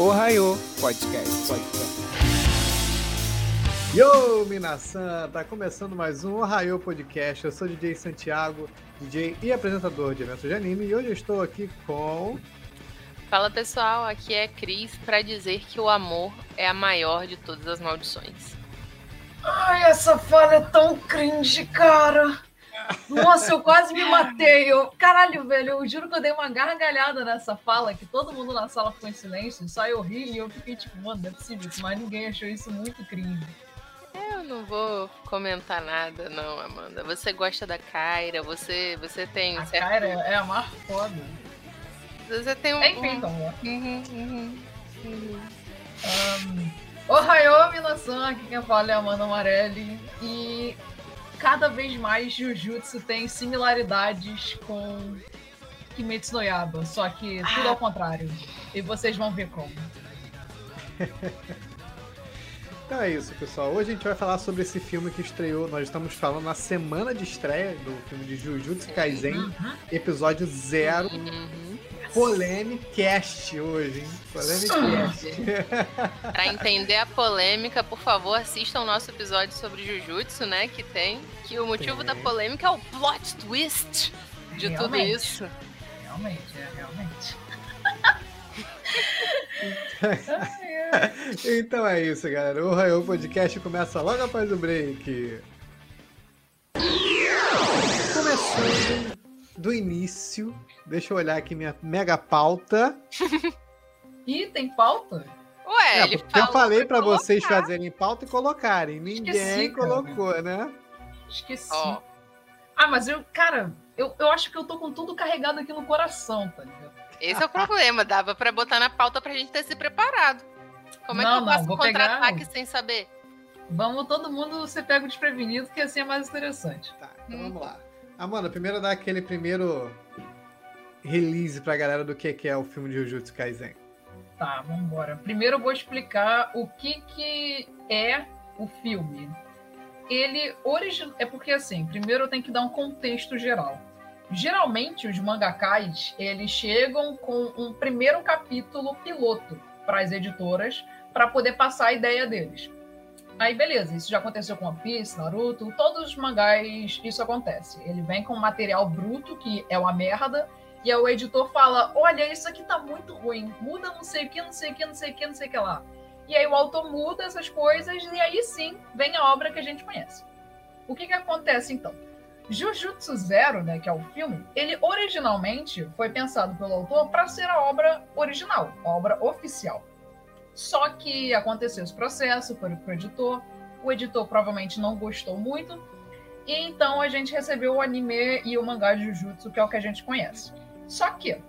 Ohio Podcast. Podcast. Yo, Minasan! Tá começando mais um Ohio Podcast. Eu sou o DJ Santiago, DJ e apresentador de eventos de anime, e hoje eu estou aqui com. Fala pessoal, aqui é Cris para dizer que o amor é a maior de todas as maldições. Ai, essa fala é tão cringe, cara. Nossa, eu quase me matei. Eu, caralho, velho, eu juro que eu dei uma gargalhada nessa fala, que todo mundo na sala ficou em silêncio, só eu ri e eu fiquei tipo, mano, não é possível, mas ninguém achou isso muito cringe. Eu não vou comentar nada, não, Amanda. Você gosta da Kyra, você, você tem. A certo... Kyra é a mais foda. Você tem um. Enfim, então. Uhum, uhum, uhum. Um, Ohayou, Minasan, aqui quem fala é a Amanda Amarelli. E cada vez mais Jujutsu tem similaridades com Kimetsu no Yaba, só que tudo Ah. ao contrário. E vocês vão ver como. Então é isso, pessoal. Hoje a gente vai falar sobre esse filme que estreou. Nós estamos falando na semana de estreia do filme de Jujutsu Kaisen, Uhum. episódio zero. Uhum. Polêmicast hoje, hein? Polêmicast. Pra entender a polêmica, por favor, assistam o nosso episódio sobre Jujutsu, né? Que tem. Que o motivo Tem. da polêmica é o plot twist de tudo Realmente. isso. Realmente, é, realmente. Então é isso, galera. O Raio Podcast começa logo após o break. Começando do início, deixa eu olhar aqui minha mega pauta. Ih, tem pauta? Ué, É, ele eu falei pra colocar. vocês fazerem pauta e colocarem. Ninguém Esqueci, cara. colocou, né? Esqueci. Ó, Ah, mas eu, cara, eu, eu acho que eu tô com tudo carregado aqui no coração, tá ligado? esse é o problema. Dava pra botar na pauta pra gente ter se preparado. Como é que Não, eu não, faço contra-ataque pegar- sem saber? Vamos todo mundo ser pego desprevenido, que assim é mais interessante. Tá, então Hum. vamos lá. Amanda, primeiro dá aquele primeiro release pra galera do que é o filme de Jujutsu Kaisen. Tá, vamos embora. Primeiro eu vou explicar o que, que é o filme. Ele origin... é porque assim, primeiro eu tenho que dar um contexto geral. Geralmente os mangakais, eles chegam com um primeiro capítulo piloto para as editoras para poder passar a ideia deles. Aí beleza, isso já aconteceu com One Piece, Naruto, todos os mangás isso acontece. Ele vem com material bruto que é uma merda e o editor fala: Olha, isso aqui tá muito ruim, muda não sei o que, não sei o que, não sei o que, não sei o que lá. E aí o autor muda essas coisas, e aí sim vem a obra que a gente conhece. O que, que acontece então? Jujutsu Zero, né, que é o filme, ele originalmente foi pensado pelo autor para ser a obra original, a obra oficial. Só que aconteceu esse processo, foi pro editor, o editor provavelmente não gostou muito, e então a gente recebeu o anime e o mangá de Jujutsu, que é o que a gente conhece. Só que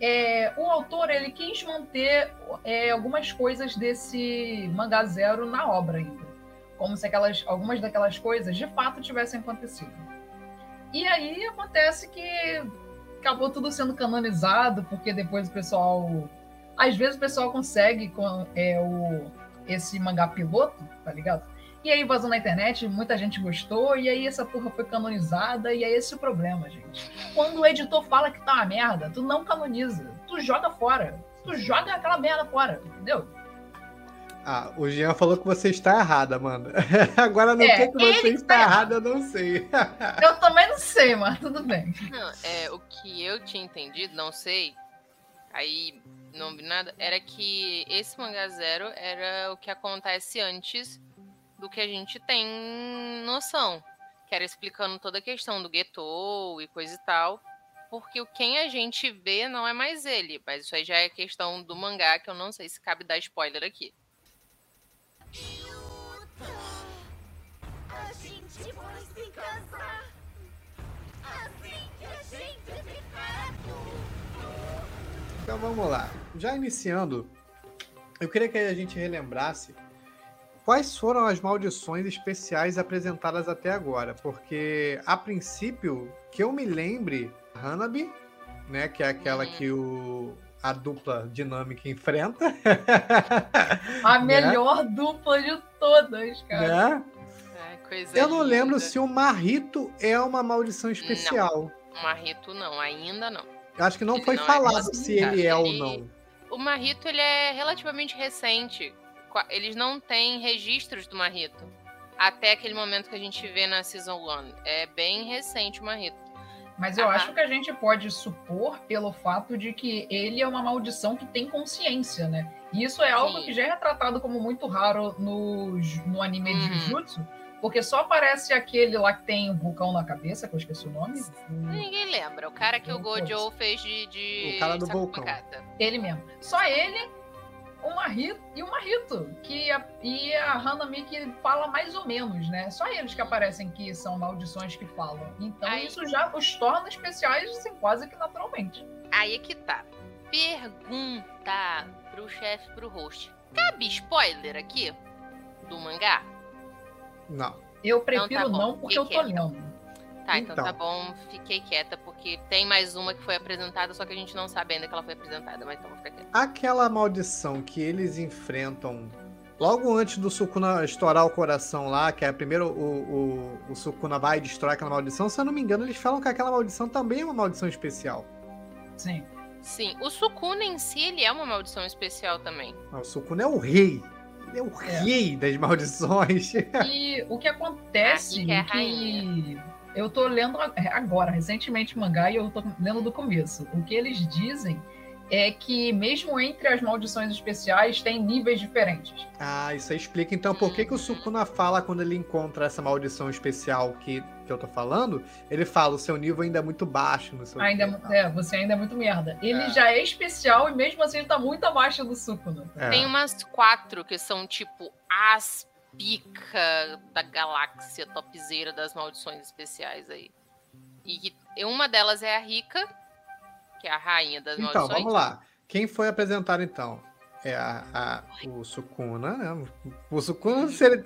é, o autor ele quis manter é, algumas coisas desse mangá zero na obra ainda, como se aquelas, algumas daquelas coisas de fato tivessem acontecido. E aí acontece que acabou tudo sendo canonizado, porque depois o pessoal, às vezes o pessoal consegue com é, o, esse mangá piloto, tá ligado? E aí vazou na internet, muita gente gostou, e aí essa porra foi canonizada, e é esse o problema, gente. Quando o editor fala que tá uma merda, tu não canoniza, tu joga fora. Tu joga aquela merda fora, entendeu? Ah, o Jean falou que você está errada, Amanda. Agora no É, que, que você está tá errada, eu não sei. Eu também não sei, mas tudo bem. Não, é, o que eu tinha entendido, não sei, aí não vi nada, era que esse mangá zero era o que acontece antes do que a gente tem noção. Que era explicando toda a questão do Getou e coisa e tal. Porque quem a gente vê não é mais ele. Mas isso aí já é questão do mangá, que eu não sei se cabe dar spoiler aqui. Então vamos lá. Já iniciando, eu queria que a gente relembrasse quais foram as maldições especiais apresentadas até agora. Porque, a princípio, que eu me lembre, Hanabi, né? Que é aquela Uhum. que o, a dupla dinâmica enfrenta. A Né? melhor dupla de todas, cara. né? É, coisa Eu não lembro linda. se o Marrito é uma maldição especial. Marrito não, ainda não. Eu acho que não Ele foi não é falado classificado. se ele é ou não. o Marrito ele é relativamente recente. Eles não têm registros do Marrito. Até aquele momento que a gente vê na Season 1. É bem recente o Marrito. Mas eu Aham. acho que a gente pode supor pelo fato de que ele é uma maldição que tem consciência, né? E isso é algo Sim. que já é tratado como muito raro no, no anime de Uhum. Jujutsu, porque só aparece aquele lá que tem um vulcão na cabeça, que eu esqueci o nome. Ninguém lembra. O cara que o Gojo fez de. de O cara do Sakugakata. Ele mesmo. Só ele, o Marito e o Marito, que a, e a Hanami que fala mais ou menos, né? Só eles que aparecem que são maldições que falam. Então Aí- isso já os torna especiais, assim, quase que naturalmente. Aí é que tá. Pergunta pro chefe, pro host. Cabe spoiler aqui? Do mangá? Não. Eu prefiro tá bom. não, porque E eu tô que- lendo. Tá, então. Então. tá bom. Fiquei quieta, porque tem mais uma que foi apresentada, só que a gente não sabe ainda que ela foi apresentada, mas então vou ficar quieta. Aquela maldição que eles enfrentam logo antes do Sukuna estourar o coração lá, que é primeiro o, o, o Sukuna vai e destrói aquela maldição, se eu não me engano, eles falam que aquela maldição também é uma maldição especial. Sim. Sim, o Sukuna em si, ele é uma maldição especial também. Ah, O Sukuna é o rei. Ele é o É. rei das maldições. E o que acontece Rika é a é que eu tô lendo agora, recentemente o mangá, e eu tô lendo do começo. O que eles dizem é que mesmo entre as maldições especiais tem níveis diferentes. Ah, isso aí explica então por que, que o Sukuna fala quando ele encontra essa maldição especial que, que eu tô falando. Ele fala: o seu nível ainda é muito baixo no seu Ainda nível. é, você ainda é muito merda. Ele É. já é especial e mesmo assim ele tá muito abaixo do Sukuna. É. Tem umas quatro que são tipo as pica da galáxia topzeira das maldições especiais aí. E uma delas é a Rika, que é a rainha das Então, maldições. vamos lá. Quem foi apresentado então? É a, a- o Sukuna, né? O Sukuna, se ele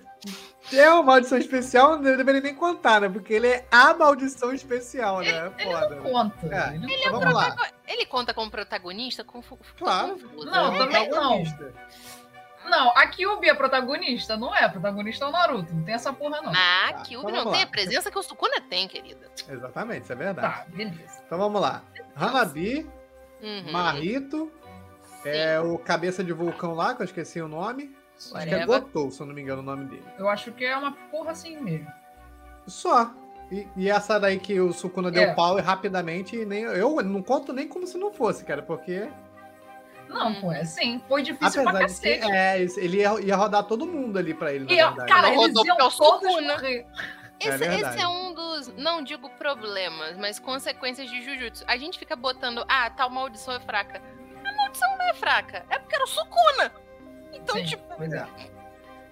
é uma maldição especial, não deveria nem contar, né? Porque ele é a maldição especial, né? É foda. né? Conta. É. Ele- Então, lá. Ele conta como protagonista? Fica Claro. confuso. Não, É também não. Não, a Kyuubi é protagonista, não é? Protagonista é o Naruto, não tem essa porra não. Ah, Tá, que então não tem a presença que o Sukuna tem, querida. Exatamente, isso é verdade. Tá, beleza. Então vamos lá. Hanabi, Uhum. Marito, Sim. é o cabeça de vulcão lá, que eu esqueci o nome. Acho que é. Gotou, se eu não me engano o nome dele. Eu acho que é uma porra assim mesmo. Só. E, e essa daí que o Sukuna deu É. pau e rapidamente, e nem, eu não conto nem como se não fosse, cara, porque. Não, pô, é sim. Foi difícil pra Apesar de que, cacete. é, isso, ele ia, ia rodar todo mundo ali pra ele, na ó, verdade. cara, eles rodou porque é o todos Sukuna. morrer. Esse, É esse é um dos, não digo problemas, mas consequências de Jujutsu. A gente fica botando, ah, tal maldição é fraca. A maldição não é fraca, é porque era o Sukuna. Então, Sim, tipo, pois é.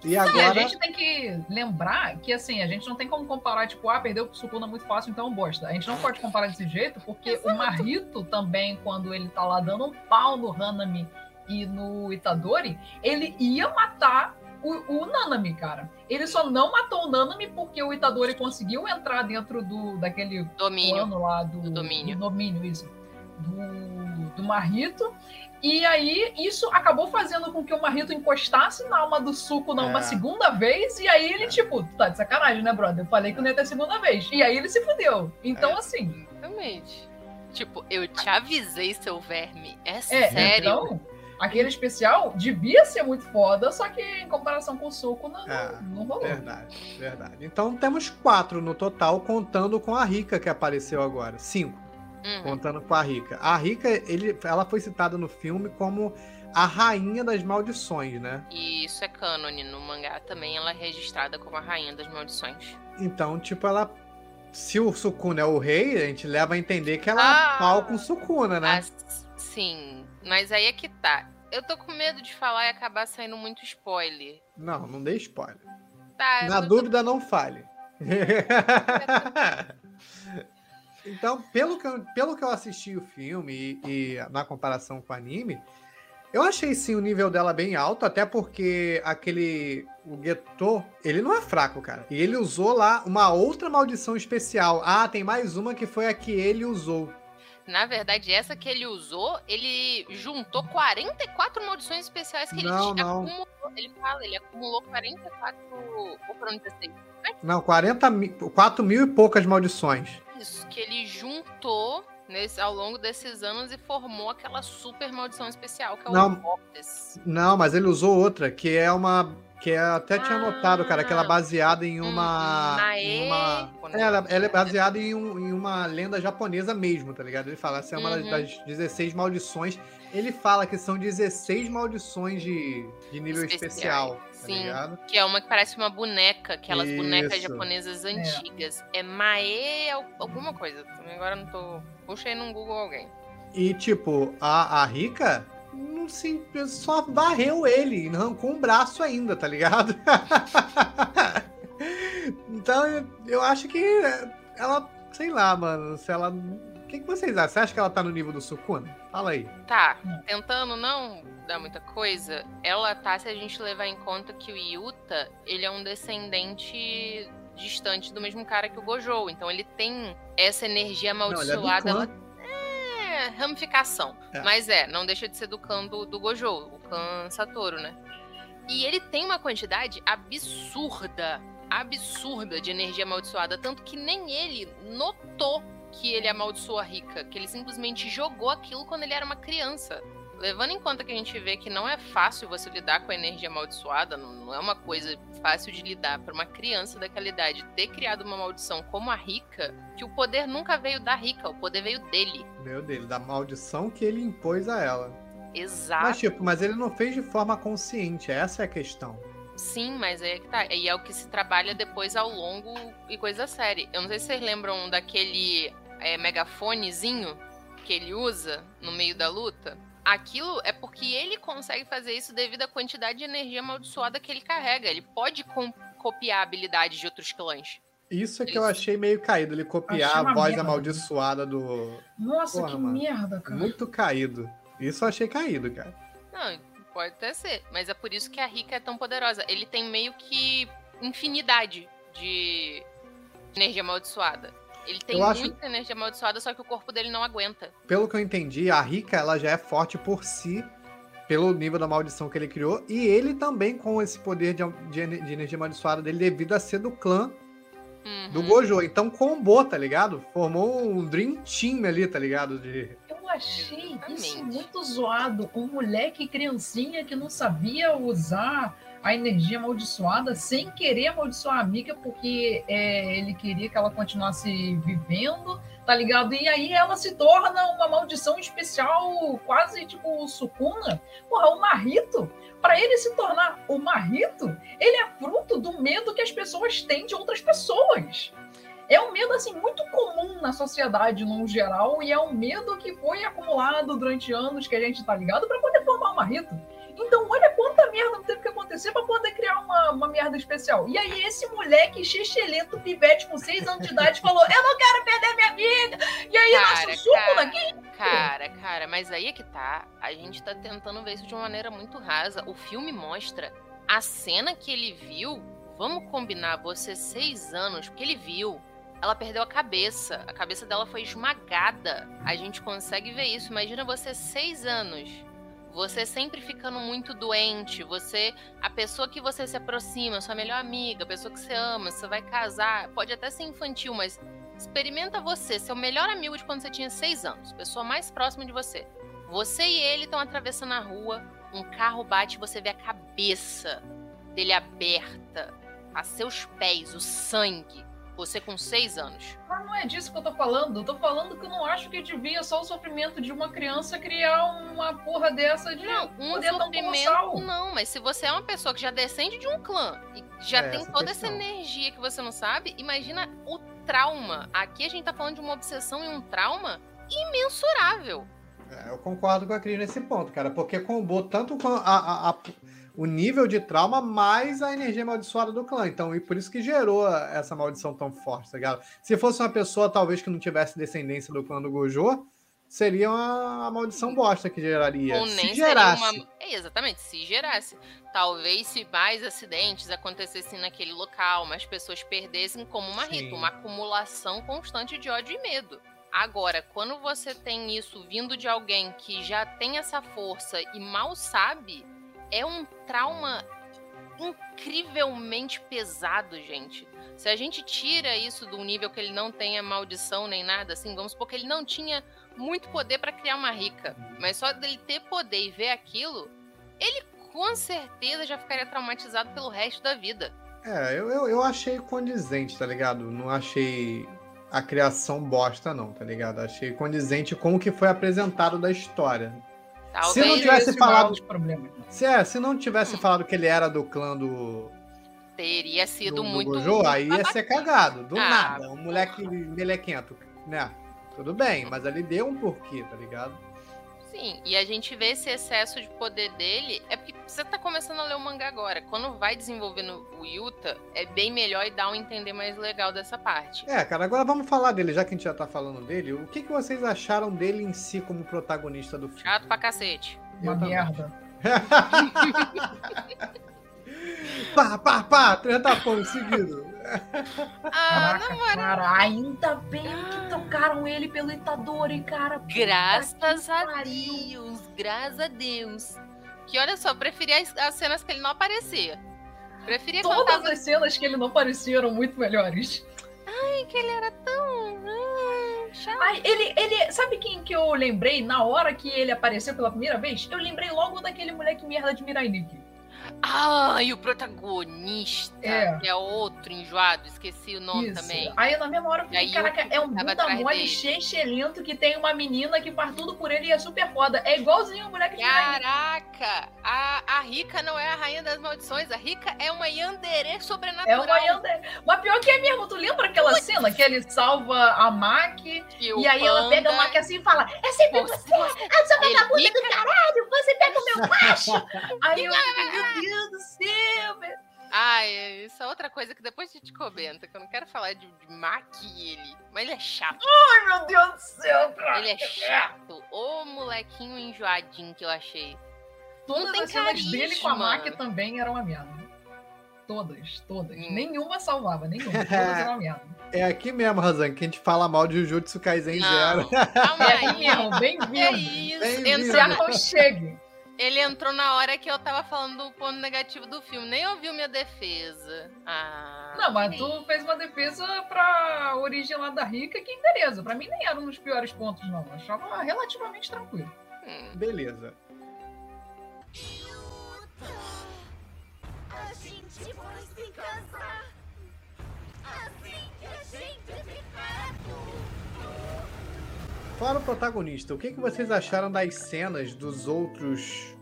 E a agora. gente tem que lembrar que, assim, a gente não tem como comparar, tipo, ah, perdeu pro Sukuna muito fácil, então é um bosta. A gente não pode comparar desse jeito, porque o Marito também, quando ele tá lá dando um pau no Hanami e no Itadori, ele ia matar o, o Nanami, cara. Ele só não matou o Nanami porque o Itadori conseguiu entrar dentro do daquele domínio. plano lá do, Do domínio. do domínio, isso. Do, do Marrito. E aí, isso acabou fazendo com que o Marrito encostasse na alma do Suco uma É. segunda vez. E aí ele, tipo, tá de sacanagem, né, brother? Eu falei que não ia ter segunda vez. E aí ele se fudeu. Então, É. assim, Exatamente. Tipo, eu te avisei, seu verme. É, é, sério. então. Aquele especial devia ser muito foda, só que em comparação com o Suco, não, É, não, não rolou. Verdade, verdade. Então temos quatro no total, contando com a Rica que apareceu agora. Cinco, Uhum. contando com a Rica. A Rica, ele, ela foi citada no filme como a rainha das maldições, né? E isso é cânone. No mangá também ela é registrada como a rainha das maldições. Então, tipo, ela. Se o Sukuna é o rei, a gente leva a entender que ela Ah! é pau com o Sukuna, né? As- sim, mas aí é que tá. Eu tô com medo de falar e acabar saindo muito spoiler. Não, não dê spoiler. Tá, Na eu tô- dúvida, não fale. então, pelo que, eu, pelo que eu assisti o filme e, e na comparação com o anime, eu achei sim o nível dela bem alto, até porque aquele. O Geto, ele não é fraco, cara. E ele usou lá uma outra maldição especial. Ah, tem mais uma que foi a que ele usou. Na verdade, essa que ele usou, ele juntou 44 maldições especiais que Não, ele tinha não. acumulou. Ele fala, ele acumulou 44. Ou foram 16? Não, 40 mil, 4 mil e poucas maldições. Que ele juntou nesse, ao longo desses anos e formou aquela super maldição especial que é o Não. Mortis. Não, mas ele usou outra, que é uma. Que é, até tinha Ah. notado, cara, que ela é baseada em uma. Nae- em uma Quando- é, ela, ela é baseada em, um- em uma lenda japonesa mesmo, tá ligado? Ele fala, essa é uma das- Uhum. das 16 maldições. Ele fala que são 16 maldições de, de nível especial, tá sim. ligado? Que é uma que parece uma boneca, aquelas bonecas Isso. japonesas antigas. É Mae al- alguma coisa. Agora não tô. Puxa aí no Google alguém. E, tipo, a, a Rika não se, só varreu ele, arrancou um braço ainda, tá ligado? então, eu acho que ela, sei lá, mano, se ela. O que, que vocês acham? Você acha que ela tá no nível do Sukuna? Fala aí. Tá, tentando não dar muita coisa, ela tá se a gente levar em conta que o Yuta, ele é um descendente distante do mesmo cara que o Gojo. Então ele tem essa energia Não, é amaldiçoada. ela é ramificação. É. Mas é, não deixa de ser do clã do, do Gojo, o clã Satoru, né? E ele tem uma quantidade absurda, absurda de energia amaldiçoada, tanto que nem ele notou que ele amaldiçoou a Rika, que ele simplesmente jogou aquilo quando ele era uma criança. Levando em conta que a gente vê que não é fácil você lidar com a energia amaldiçoada, não, é uma coisa fácil de lidar para uma criança daquela idade ter criado uma maldição como a Rika, que o poder nunca veio da Rika, o poder veio dele. Meu dele, da maldição que ele impôs a ela. Exato. Mas, tipo, mas ele não fez de forma consciente, essa é a questão. Sim, mas aí é que tá. E é o que se trabalha depois ao longo e coisa séria. Eu não sei se vocês lembram daquele é, megafonezinho que ele usa no meio da luta. Aquilo é porque ele consegue fazer isso devido à quantidade de energia amaldiçoada que ele carrega. Ele pode com- copiar habilidades de outros clãs. Isso é que eu Isso. achei meio caído, ele copiar a voz merda. amaldiçoada do. Nossa, Porra, que mano. merda, cara. Muito caído. Isso eu achei caído, cara. Não, pode até ser. Mas é por isso que a Rika é tão poderosa. Ele tem meio que infinidade de energia amaldiçoada. Ele tem Eu acho- muita energia amaldiçoada, só que o corpo dele não aguenta. Pelo que eu entendi, a Rika ela já é forte por si, pelo nível da maldição que ele criou, e ele também com esse poder de, de de energia amaldiçoada dele devido a ser do clã Uhum. do Gojo. Então combou, tá ligado? Formou um Dream Team ali, tá ligado? De... Eu achei isso muito zoado. Um moleque criancinha que não sabia usar a energia amaldiçoada sem querer amaldiçoar a amiga, porque é, ele queria que ela continuasse vivendo, tá ligado? E aí ela se torna uma maldição especial, quase tipo o Sukuna. Porra, o Marrito, para ele se tornar o Marrito, ele é fruto do medo que as pessoas têm de outras pessoas. É um medo assim muito comum na sociedade no geral e é um medo que foi acumulado durante anos que a gente tá ligado para poder formar uma Rito. Então, olha quanta merda teve que acontecer para poder criar uma, uma merda especial. E aí, esse moleque xixelento, pivete com seis anos de idade, falou: Eu não quero perder minha vida. E aí, Cara, suco cara. daqui. Cara, cara, mas aí é que tá. A gente tá tentando ver isso de uma maneira muito rasa. O filme mostra a cena que ele viu. Vamos combinar, você seis anos, porque ele viu. Ela perdeu a cabeça. A cabeça dela foi esmagada. A gente consegue ver isso. Imagina você seis anos. Você sempre ficando muito doente. Você. A pessoa que você se aproxima, sua melhor amiga, a pessoa que você ama, você vai casar. Pode até ser infantil, mas Experimenta você, seu melhor amigo de quando você tinha seis anos, pessoa mais próxima de você. Você e ele estão atravessando a rua, um carro bate e você vê a cabeça dele aberta, a seus pés, o sangue. Você com seis anos. Mas não é disso que eu tô falando. Eu tô falando que eu não acho que devia só o sofrimento de uma criança criar uma porra dessa de Não, um poder sofrimento não, mas se você é uma pessoa que já descende de um clã e já É, tem essa toda questão. essa energia que você não sabe, imagina o trauma. Aqui a gente tá falando de uma obsessão e um trauma imensurável. É, eu concordo com a Cris nesse ponto, cara, porque combou tanto com a- a- a- o nível de trauma mais a energia amaldiçoada do clã. Então, e por isso que gerou essa maldição tão forte, tá ligado? Se fosse uma pessoa, talvez, que não tivesse descendência do clã do Gojo, seria uma, a maldição bosta que geraria. Ou Se nem gerasse. seria uma. É, exatamente, se gerasse. Talvez se mais acidentes acontecessem naquele local, mais pessoas perdessem como uma Sim. rita, uma acumulação constante de ódio e medo. Agora, quando você tem isso vindo de alguém que já tem essa força e mal sabe, é um trauma incrivelmente pesado, gente. Se a gente tira isso do nível que ele não tenha maldição nem nada, assim, vamos supor que ele não tinha muito poder pra criar uma rica. Mas só dele ter poder e ver aquilo, ele com certeza já ficaria traumatizado pelo resto da vida. É, eu, eu, eu achei condizente, tá ligado? Não achei a criação bosta, não, tá ligado? Achei condizente com o que foi apresentado da história. Talvez Se não tivesse falado- dos problemas. Se, é, se não tivesse falado que ele era do clã do, teria sido do, do muito. Gojo, aí ia ser cagado. Do Ah, nada. Um moleque melequento, né? Tudo bem, mas ali deu um porquê, tá ligado? Sim, e a gente vê esse excesso de poder dele. É porque você tá começando a ler o mangá agora. Quando vai desenvolvendo o Yuta, é bem melhor e dá um entender mais legal dessa parte. É, cara, agora vamos falar dele, já que a gente já tá falando dele. O que, que vocês acharam dele em si como protagonista do filme? Chato pra cacete. Uma merda. pá, pá, pá, três tapões seguido. Ah, Caraca, moral. cara, ainda bem que trocaram ele pelo Itadori, cara. Graças a. Deus, graças a Deus. Que olha só, preferia as, as cenas que ele não aparecia. Preferia Todas tava as cenas que ele não aparecia eram muito melhores. Ai, que ele era tão. ah, chato. Ai, ele, ele. Sabe quem que eu lembrei na hora que ele apareceu pela primeira vez? Eu lembrei logo daquele moleque merda de Mirai Nikki. Ah, e o protagonista, É. que é outro enjoado, esqueci o nome Isso. também. Aí na mesma hora eu E fiquei, caraca, é um bunda mole, chechelento que tem uma menina que faz tudo por ele e é super foda. É igualzinho o moleque de. Caraca, a, a Rica não é a rainha das maldições, a Rica é uma Yandere É sobrenatural. uma Yandere. Mas pior que é mesmo, tu lembra aquela cena que ele salva a que o e aí ela pega a Maki assim e fala: É sempre Você- você, a sua Ele vagabunda do caralho, você pega o meu macho. aí eu fiquei, meu Deus do céu, velho. Ah, é- isso é outra coisa que depois a gente comenta, que eu não quero falar de, de Maki e ele, mas ele é chato. Ai, meu Deus do céu, cara. Ele é chato. Ô molequinho enjoadinho que eu achei. Todas tem as cenas dele com a. Maki também eram uma merda. Todas, todas. Hum. Nenhuma salvava, nenhuma. Todas eram uma merda. É aqui mesmo, Razan, que a gente fala mal de Jujutsu Kaisen Não, Zero. calma É aí. aqui mesmo, É bem-vindo. isso. Bem-vindo. Se Entrou na- aconchegue. Ele entrou na hora que eu tava falando do ponto negativo do filme. Nem ouviu minha defesa. Ah. Não, mas tu fez uma defesa pra origem lá da Rica, que beleza. Pra mim nem era um dos piores pontos, não. Eu achava relativamente tranquilo. Hum. Beleza. Yuta, Fora o protagonista, o que, que vocês acharam das cenas dos outros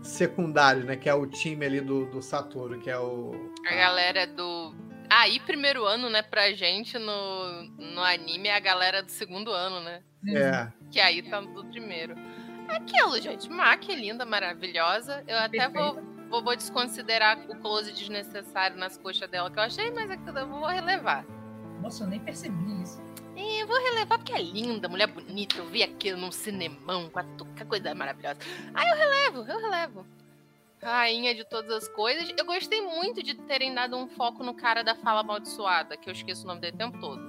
secundários, né? Que é o time ali do, do Satoru, que é o. A galera do. Aí, primeiro ano, né, pra gente no, no anime é a galera do segundo ano, né? É. Que aí tá do primeiro. Aquilo, gente. Maki linda, maravilhosa. Eu até vou, vou, vou desconsiderar o close desnecessário nas coxas dela que eu achei, mas aquilo eu vou relevar. Nossa, eu nem percebi isso. E eu vou relevar porque é linda, mulher bonita. Eu vi aquilo num cinemão com a tu- que coisa maravilhosa. Aí eu relevo, eu relevo. Rainha de todas as coisas. Eu gostei muito de terem dado um foco no cara da fala amaldiçoada, que eu esqueço o nome dele o tempo todo.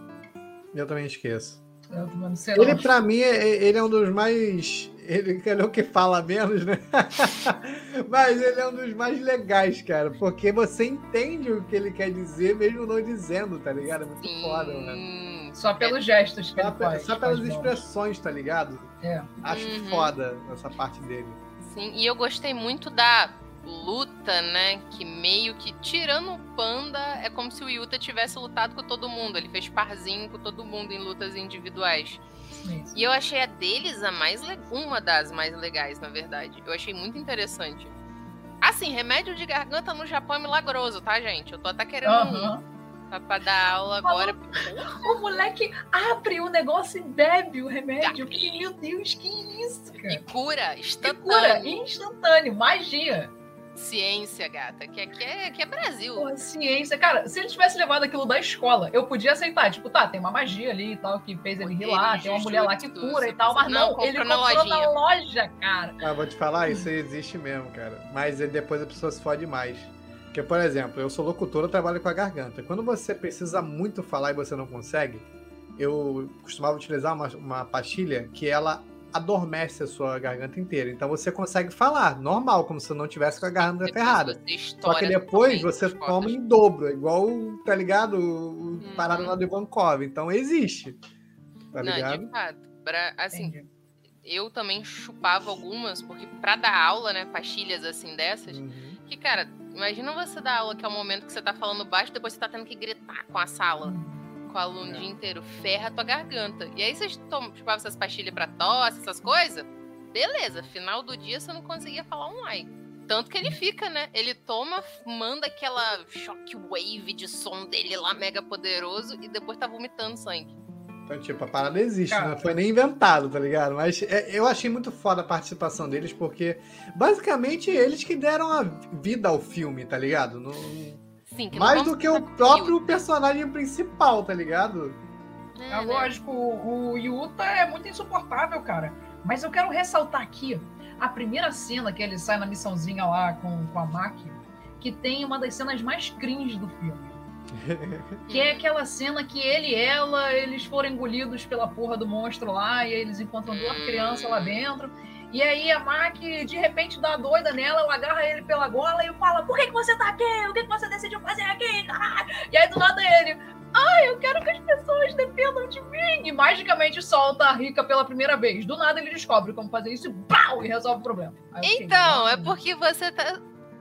Eu também esqueço. Eu também Ele, não. pra mim, é- ele é um dos mais. Ele ele é o que fala menos, né? Mas ele é um dos mais legais, cara. Porque você entende o que ele quer dizer, mesmo não dizendo, tá ligado? É muito Sim. foda, Só pelos gestos que Só, ele pe- faz. só pelas faz bom. expressões, tá ligado? É. Acho Uhum. foda essa parte dele. Sim, e eu gostei muito da luta, né? Que meio que, tirando o Panda, é como se o Yuta tivesse lutado com todo mundo. Ele fez parzinho com todo mundo em lutas individuais. Isso. E eu achei a deles a mais le- uma das mais legais, na verdade. Eu achei muito interessante. Assim, remédio de garganta no Japão é milagroso, tá, gente? Eu tô até querendo um Aham. Pra, pra dar aula agora. O moleque abre o negócio e bebe o remédio. Que, meu Deus, que isso, E cara? cura, Que instantâneo. cura instantâneo, magia. Ciência, gata, que aqui é, que é Brasil. Porra, ciência. Cara, se ele tivesse levado aquilo da escola, eu podia aceitar. Tipo, tá, tem uma magia ali e tal, que fez ele rir lá, tem uma mulher lá que cura e tal, mas não, não, ele comprou na na loja, cara. Ah, vou te falar, isso existe mesmo, cara. Mas depois a pessoa se fode mais. Porque, por exemplo, eu sou locutor, eu trabalho com a garganta. Quando você precisa muito falar e você não consegue, eu costumava utilizar uma, uma pastilha que ela adormece a sua garganta inteira. Então você consegue falar, normal, como se não tivesse com a garganta Depois ferrada. Só que depois você toma em dobro, igual, tá ligado? O Uhum. parado lá do Ivankov. Então existe. Tá Não, ligado? de fato. Pra, assim, Entendi. eu também chupava algumas, porque pra dar aula, né, pastilhas assim dessas, Uhum. Que, cara, imagina você dar aula que é o momento que você tá falando baixo, depois você tá tendo que gritar com a sala, com o aluno o É. dia inteiro, ferra a tua garganta. E aí vocês tomam, chupavam essas pastilhas pra tosse, essas coisas, beleza, final do dia você não conseguia falar um ai. Tanto que ele fica, né? Ele toma, manda aquela shockwave de som dele lá, mega poderoso, e depois tá vomitando sangue. Então, tipo, a parada existe, Cara. não foi nem inventado, tá ligado? Mas é, eu achei muito foda a participação deles, porque basicamente eles que deram a vida ao filme, tá ligado? Não- Sim, mais do que o próprio Yuta, personagem principal, tá ligado? né, É né? lógico, o o Yuta é muito insuportável, cara. Mas eu quero ressaltar aqui a primeira cena que ele sai na missãozinha lá com, com a Maki, que tem uma das cenas mais cringe do filme. Que é aquela cena que ele e ela, eles foram engolidos pela porra do monstro lá, e aí eles encontram duas Hum. crianças lá dentro. E aí a Maki, de repente, dá doida nela, ela agarra ele pela gola e fala, por que, que você tá aqui? O que, que você decidiu fazer aqui, caralho? E aí do nada ele, ai, eu quero que as pessoas dependam de mim. E magicamente solta a Rica pela primeira vez. Do nada ele descobre como fazer isso e pau, e resolve o problema. Aí fiquei, Então, é "Nossa, porque você tá.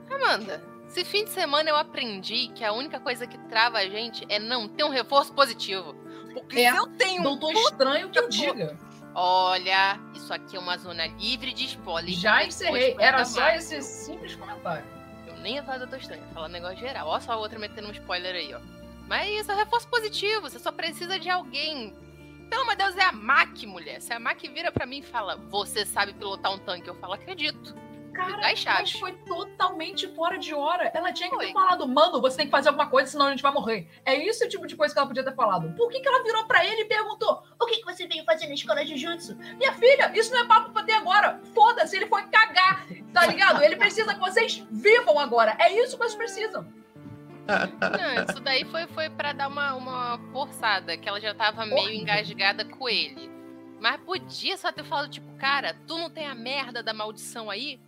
Amanda, esse fim de semana eu aprendi que a única coisa que trava a gente é não ter um reforço positivo. Porque É, se eu tenho um. Doutor Estranho que eu diga. Olha, isso aqui é uma zona livre de spoiler. Já encerrei. Era só mais. esse simples comentário. Eu nem ia falar Doutor Estranho, ia falar um negócio geral. Olha só a outra metendo um spoiler aí, ó. Mas isso é reforço positivo, você só precisa de alguém. Pelo amor de Deus, é a Mac, mulher. Se a Mac vira pra mim e fala, você sabe pilotar um tanque, eu falo, acredito. Cara, das mas foi totalmente fora de hora. Ela tinha que Foi. ter falado, mano, você tem que fazer alguma coisa, senão a gente vai morrer. É isso o tipo de coisa que ela podia ter falado. Por que, que ela virou pra ele e perguntou: o que, que você veio fazer na escola de jutsu? Minha filha, isso não é papo pra ter agora. Foda-se, ele foi cagar, tá ligado? Ele precisa que vocês vivam agora. É isso que vocês precisam. Não, isso daí foi, foi para dar uma, uma forçada, que ela já tava meio engasgada com ele. Mas podia só ter falado, tipo, cara, tu não tem a merda da maldição aí?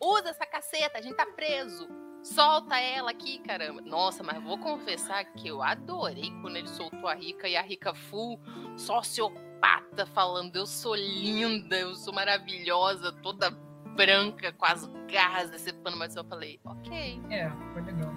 Usa essa caceta, a gente tá preso. Solta ela aqui, caramba. Nossa, mas vou confessar que eu adorei quando ele soltou a Rica e a Rica full sociopata falando, eu sou linda, eu sou maravilhosa, toda branca, com as garras decepando, mas eu falei, ok, É, foi legal.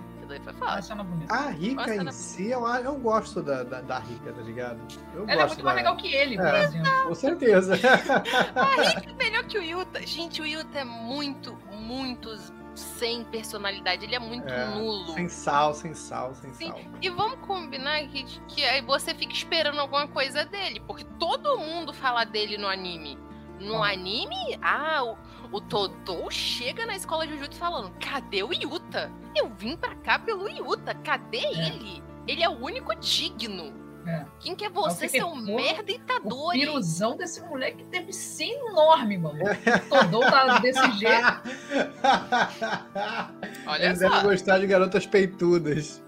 bonita. A Rica Nossa, em si, eu, eu gosto da, da, da Rica, tá ligado? Eu Ela é muito mais da- legal que ele, por É. exemplo. Com certeza. melhor que o Yuta. Gente, o Yuta é muito, muito sem personalidade. Ele é muito É, nulo. sem sal, sem sal, sem Sim. sal. E vamos combinar que, que aí você fica esperando alguma coisa dele. Porque todo mundo fala dele no anime. No Ah. anime, ah, o, o Todou chega na escola de Jujutsu falando: cadê o Yuta? Eu vim pra cá pelo Yuta. Cadê É. ele? Ele é o único digno. É. Quem que é você, fiquei, seu merda O Itadori? piruzão desse moleque deve ser enorme, mano. Todou tá desse jeito. Olha Eles só. devem gostar de garotas peitudas.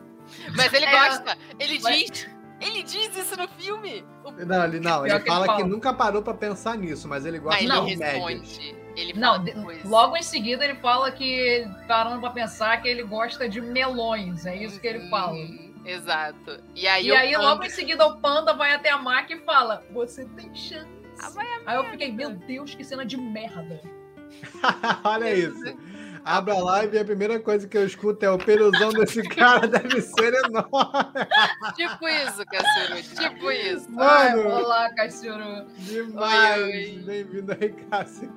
Mas ele É, gosta. Ele mas- diz. Ele diz isso no filme. O- Não, ele, não, ele que ele fala que fala. nunca parou pra pensar nisso, mas ele gosta Mas de não médias. responde. Ele Não, fala de- depois. logo em seguida ele fala que, parando pra pensar, que ele gosta de melões. É isso que ele fala. Hum, Exato. E aí, E o aí, Panda- logo em seguida, o Panda vai até a Mac e fala: Você tem chance. Ah, Aí eu fiquei, meu Deus, que cena de merda. Olha isso. Abra a live e a primeira coisa que eu escuto é o peruzão desse cara deve ser enorme. Tipo isso, Cassiro. Tipo isso. Ai, Mano. olá, Cassiano. Demais. Bem-vindo aí, Cássio.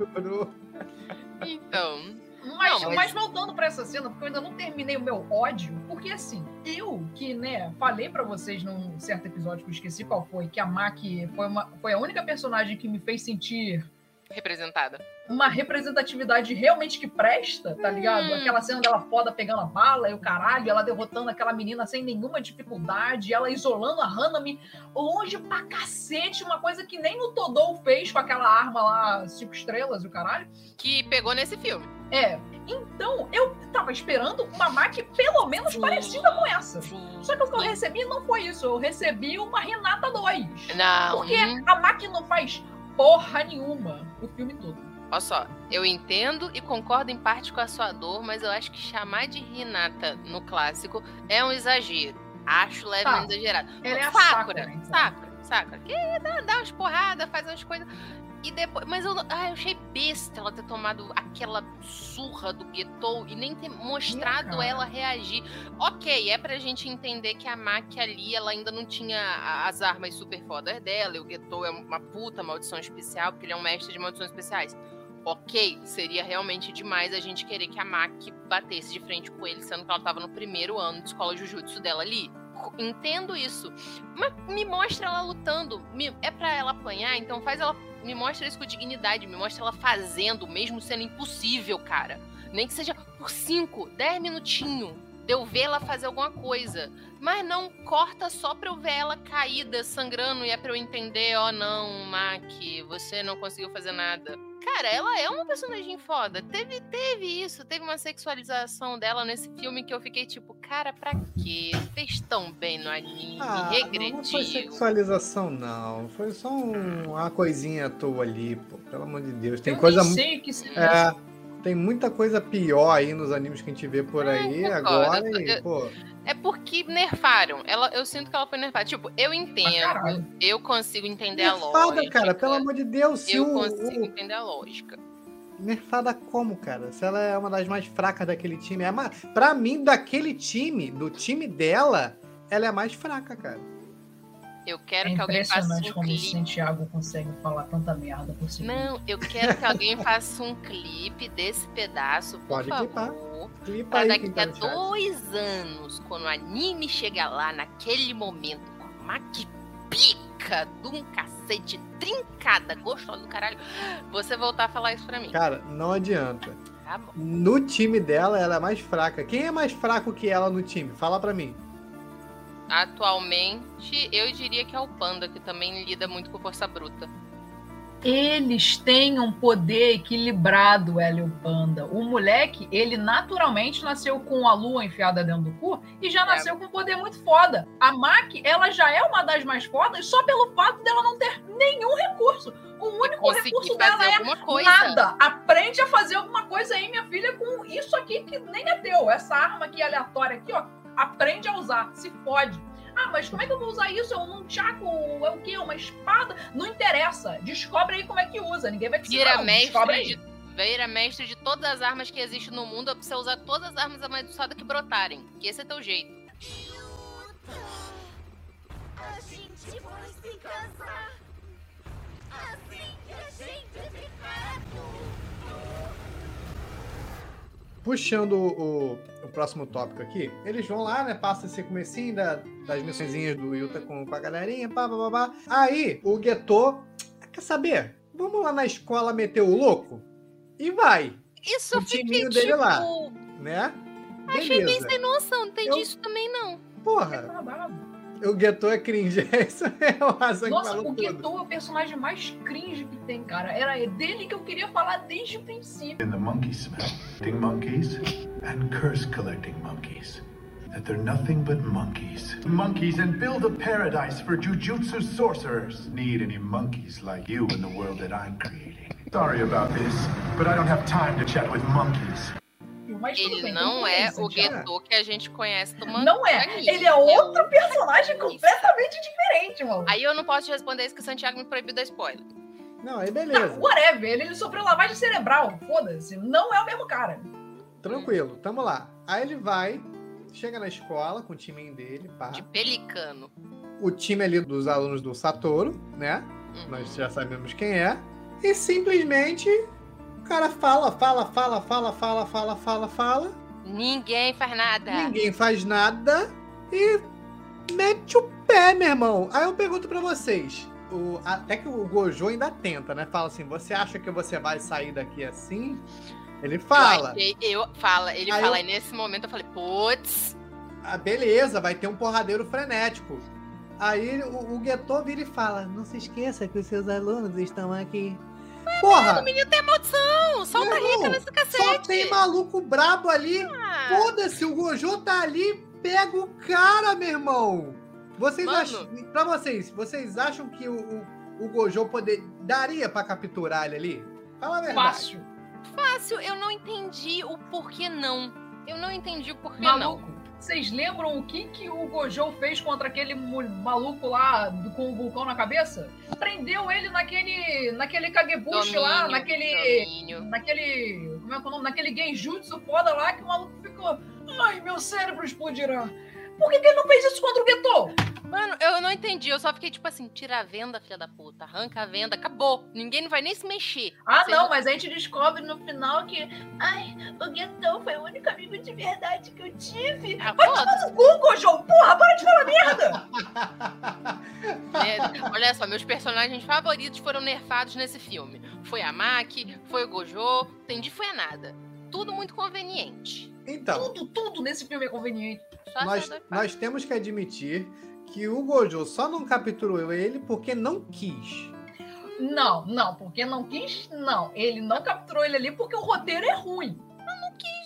Então. Mas, Não, mas- mas voltando pra essa cena, porque eu ainda não terminei o meu ódio, porque assim, eu que, né, falei pra vocês num certo episódio que eu esqueci qual foi, que a Maki foi, uma, foi a única personagem que me fez sentir Representada. uma representatividade realmente que presta, tá ligado? Hum. Aquela cena dela foda pegando a bala e o caralho, ela derrotando aquela menina sem nenhuma dificuldade, ela isolando a Hanami longe pra cacete, uma coisa que nem o Todou fez com aquela arma lá, cinco estrelas e o caralho. Que pegou nesse filme. É, então eu tava esperando uma Maki pelo menos Sim. parecida com essa. Sim. Só que o que eu recebi não foi isso, eu recebi uma Renata 2. Não. Porque hum, a Maki não faz porra nenhuma o filme todo. Olha só, eu entendo e concordo em parte com a sua dor, mas eu acho que chamar de Renata no clássico é um exagero. Acho levemente Tá. exagerado. Ela é a Sakura, Sakura. Sakura. Que dá, dá umas porradas, faz umas coisas. E depois. Mas eu, ah, eu achei besta ela ter tomado aquela surra do Getou e nem ter mostrado ela reagir. Ok, é pra gente entender que a Maki ali, ela ainda não tinha as armas super fodas dela, e o Getou é uma puta maldição especial, porque ele é um mestre de maldições especiais. Ok, seria realmente demais a gente querer que a Maki batesse de frente com ele, sendo que ela tava no primeiro ano de escola Jujutsu dela ali. Entendo isso. Mas me mostra ela lutando. Me- é pra ela apanhar, então faz ela. Me mostra isso com dignidade. Me mostra ela fazendo, mesmo sendo impossível, cara. Nem que seja por 5, 10 minutinhos. De eu ver ela fazer alguma coisa. Mas não corta só pra eu ver ela caída, sangrando, e é pra eu entender, ó, não, Maki, você não conseguiu fazer nada. Cara, ela é uma personagem foda. Teve, teve isso, teve uma sexualização dela nesse filme que eu fiquei tipo, cara, pra quê? Fez tão bem no anime, Ah, não, não foi regrediu. sexualização, não. Foi só um- uma coisinha à toa ali, pô. Pelo amor de Deus. Tem eu coisa. mu- sei que se É, tem muita coisa pior aí nos animes que a gente vê por É, aí concordo. agora. Eu- E, pô, É porque nerfaram. Ela, eu sinto que ela foi nerfada. Tipo, eu entendo. Eu consigo entender a nerfada, lógica. cara. Pelo amor de Deus. Eu o, consigo o- entender a lógica. Nerfada como, cara? Se ela é uma das mais fracas daquele time. É uma... Pra mim, daquele time, do time dela, ela é a mais fraca, cara. Eu quero É que alguém faça impressionante um como o clipe. Santiago consegue falar tanta merda por si. Não, eu quero que alguém faça um clipe desse pedaço, por Pode clipar. favor. Clipa Pra aí daqui quem tá a no chat. dois anos, quando o anime chegar lá, naquele momento, com a Maki pica de um cacete trincada, gostosa do caralho, você voltar a falar isso pra mim. Cara, não adianta. Tá bom. No time dela, ela é mais fraca. Quem é mais fraco que ela no time? Fala pra mim. Atualmente, eu diria que é o Panda, que também lida muito com força bruta. Eles têm um poder equilibrado, Hélio Panda. O moleque, ele naturalmente nasceu com a lua enfiada dentro do cu e já É. nasceu com um poder muito foda. A Maki, ela já é uma das mais fodas só pelo fato dela não ter nenhum recurso. O único Consegui recurso dela é coisa. Nada. Aprende a fazer alguma coisa aí, minha filha, com isso aqui que nem é teu. Essa arma aqui aleatória aqui, ó. Aprende a usar. Se pode. Ah, mas como é que eu vou usar isso? É um chaco? É o quê? Uma espada? Não interessa. Descobre aí como é que usa. Ninguém vai te ensinar. Vira mestre, aí. de, vira mestre de todas as armas que existem no mundo, pra você usar todas as armas amaldiçoadas que brotarem. Que esse é teu jeito. A gente vai se casar. Assim que a gente ficar adulto. Puxando o, o próximo tópico aqui, eles vão lá, né? Passa esse comecinho da- das missõezinhas do Yuta com, com a galerinha, pá, pá, pá, pá. Aí, o Geto, quer saber? Vamos lá na escola meter o louco? E vai, Isso O timinho tipo... dele lá. né? Achei bem sem noção, não entendi Eu- isso também não. Porra. O Geto é cringe. Isso é o razão que Nossa, falou o. Getou é o personagem mais cringe que tem, cara. Era dele que eu queria falar desde o princípio. in the monkey smell. Collecting monkeys and curse collecting monkeys. That they're nothing but monkeys. Monkeys and build a paradise for jujutsu sorcerers. Need any monkeys like you in the world that I'm creating. Sorry about this, but I don't have time to chat with monkeys. Mas Ele bem, não é o. Geto que a gente conhece do mangá. Não é. anime. Ele é outro um- personagem completamente diferente, mano. Aí eu não posso te responder isso que o Santiago me proibiu da spoiler. Não, aí beleza. whatever. Ele, ele sofreu lavagem cerebral. Foda-se. Não é o mesmo cara. Tranquilo, tamo lá. Aí ele vai, chega na escola com o timinho dele, pá. De pelicano. O time ali dos alunos do Satoru, né? Uhum. Nós já sabemos quem é. E simplesmente o cara fala, fala, fala, fala, fala, fala, fala, fala. Ninguém faz nada. Ninguém faz nada e mete o pé, meu irmão. Aí eu pergunto pra vocês. o- até que o Gojo ainda tenta, né? Fala assim: você acha que você vai sair daqui assim? Ele Eu fala. achei- Eu, fala, ele Aí fala, eu- e nesse momento eu falei, putz, Ah, beleza, vai ter um porradeiro frenético. Aí o, o Geto vira e fala: Não se esqueça que os seus alunos estão aqui. Porra! o menino tem maldição, solta a Meu rica nesse Só cacete. tem maluco brabo ali. Ah, Foda-se, o Gojo tá ali, pega o cara, meu irmão. Vocês Mano. acham. Pra vocês, vocês acham que o, o, o Gojo poder, daria pra capturar ele ali? Fala a verdade. Fácil. fácil, eu não entendi o porquê não. Eu não entendi o porquê não. Vocês lembram o que, que o Gojo fez contra aquele maluco lá do- com o vulcão na cabeça? Prendeu ele naquele, naquele Kagebushi lá, Domínio, naquele. domínio. Naquele. Como é que é o nome? Naquele genjutsu foda lá que o maluco ficou. Ai, meu cérebro explodirá. Por que, que ele não fez isso contra o Geto? Mano, eu não entendi. Eu só fiquei tipo assim: tira a venda, filha da puta. Arranca a venda, acabou. Ninguém não vai nem se mexer. Ah, Vocês não, mas a gente descobre no final que. Ai, o Geto foi o único amigo de verdade que eu tive. Ah, Vai tomar no cu, Gojo! Porra, para de falar merda! É, Olha só, meus personagens favoritos foram nerfados nesse filme. Foi a Maki, foi o Gojo, entendi, foi a nada. Tudo muito conveniente. Então, Tudo, tudo nesse filme é conveniente. Só nós, nós temos que admitir que o Gojo só não capturou ele porque não quis. Não, não, porque não quis, não. Ele não capturou ele ali porque o roteiro é ruim.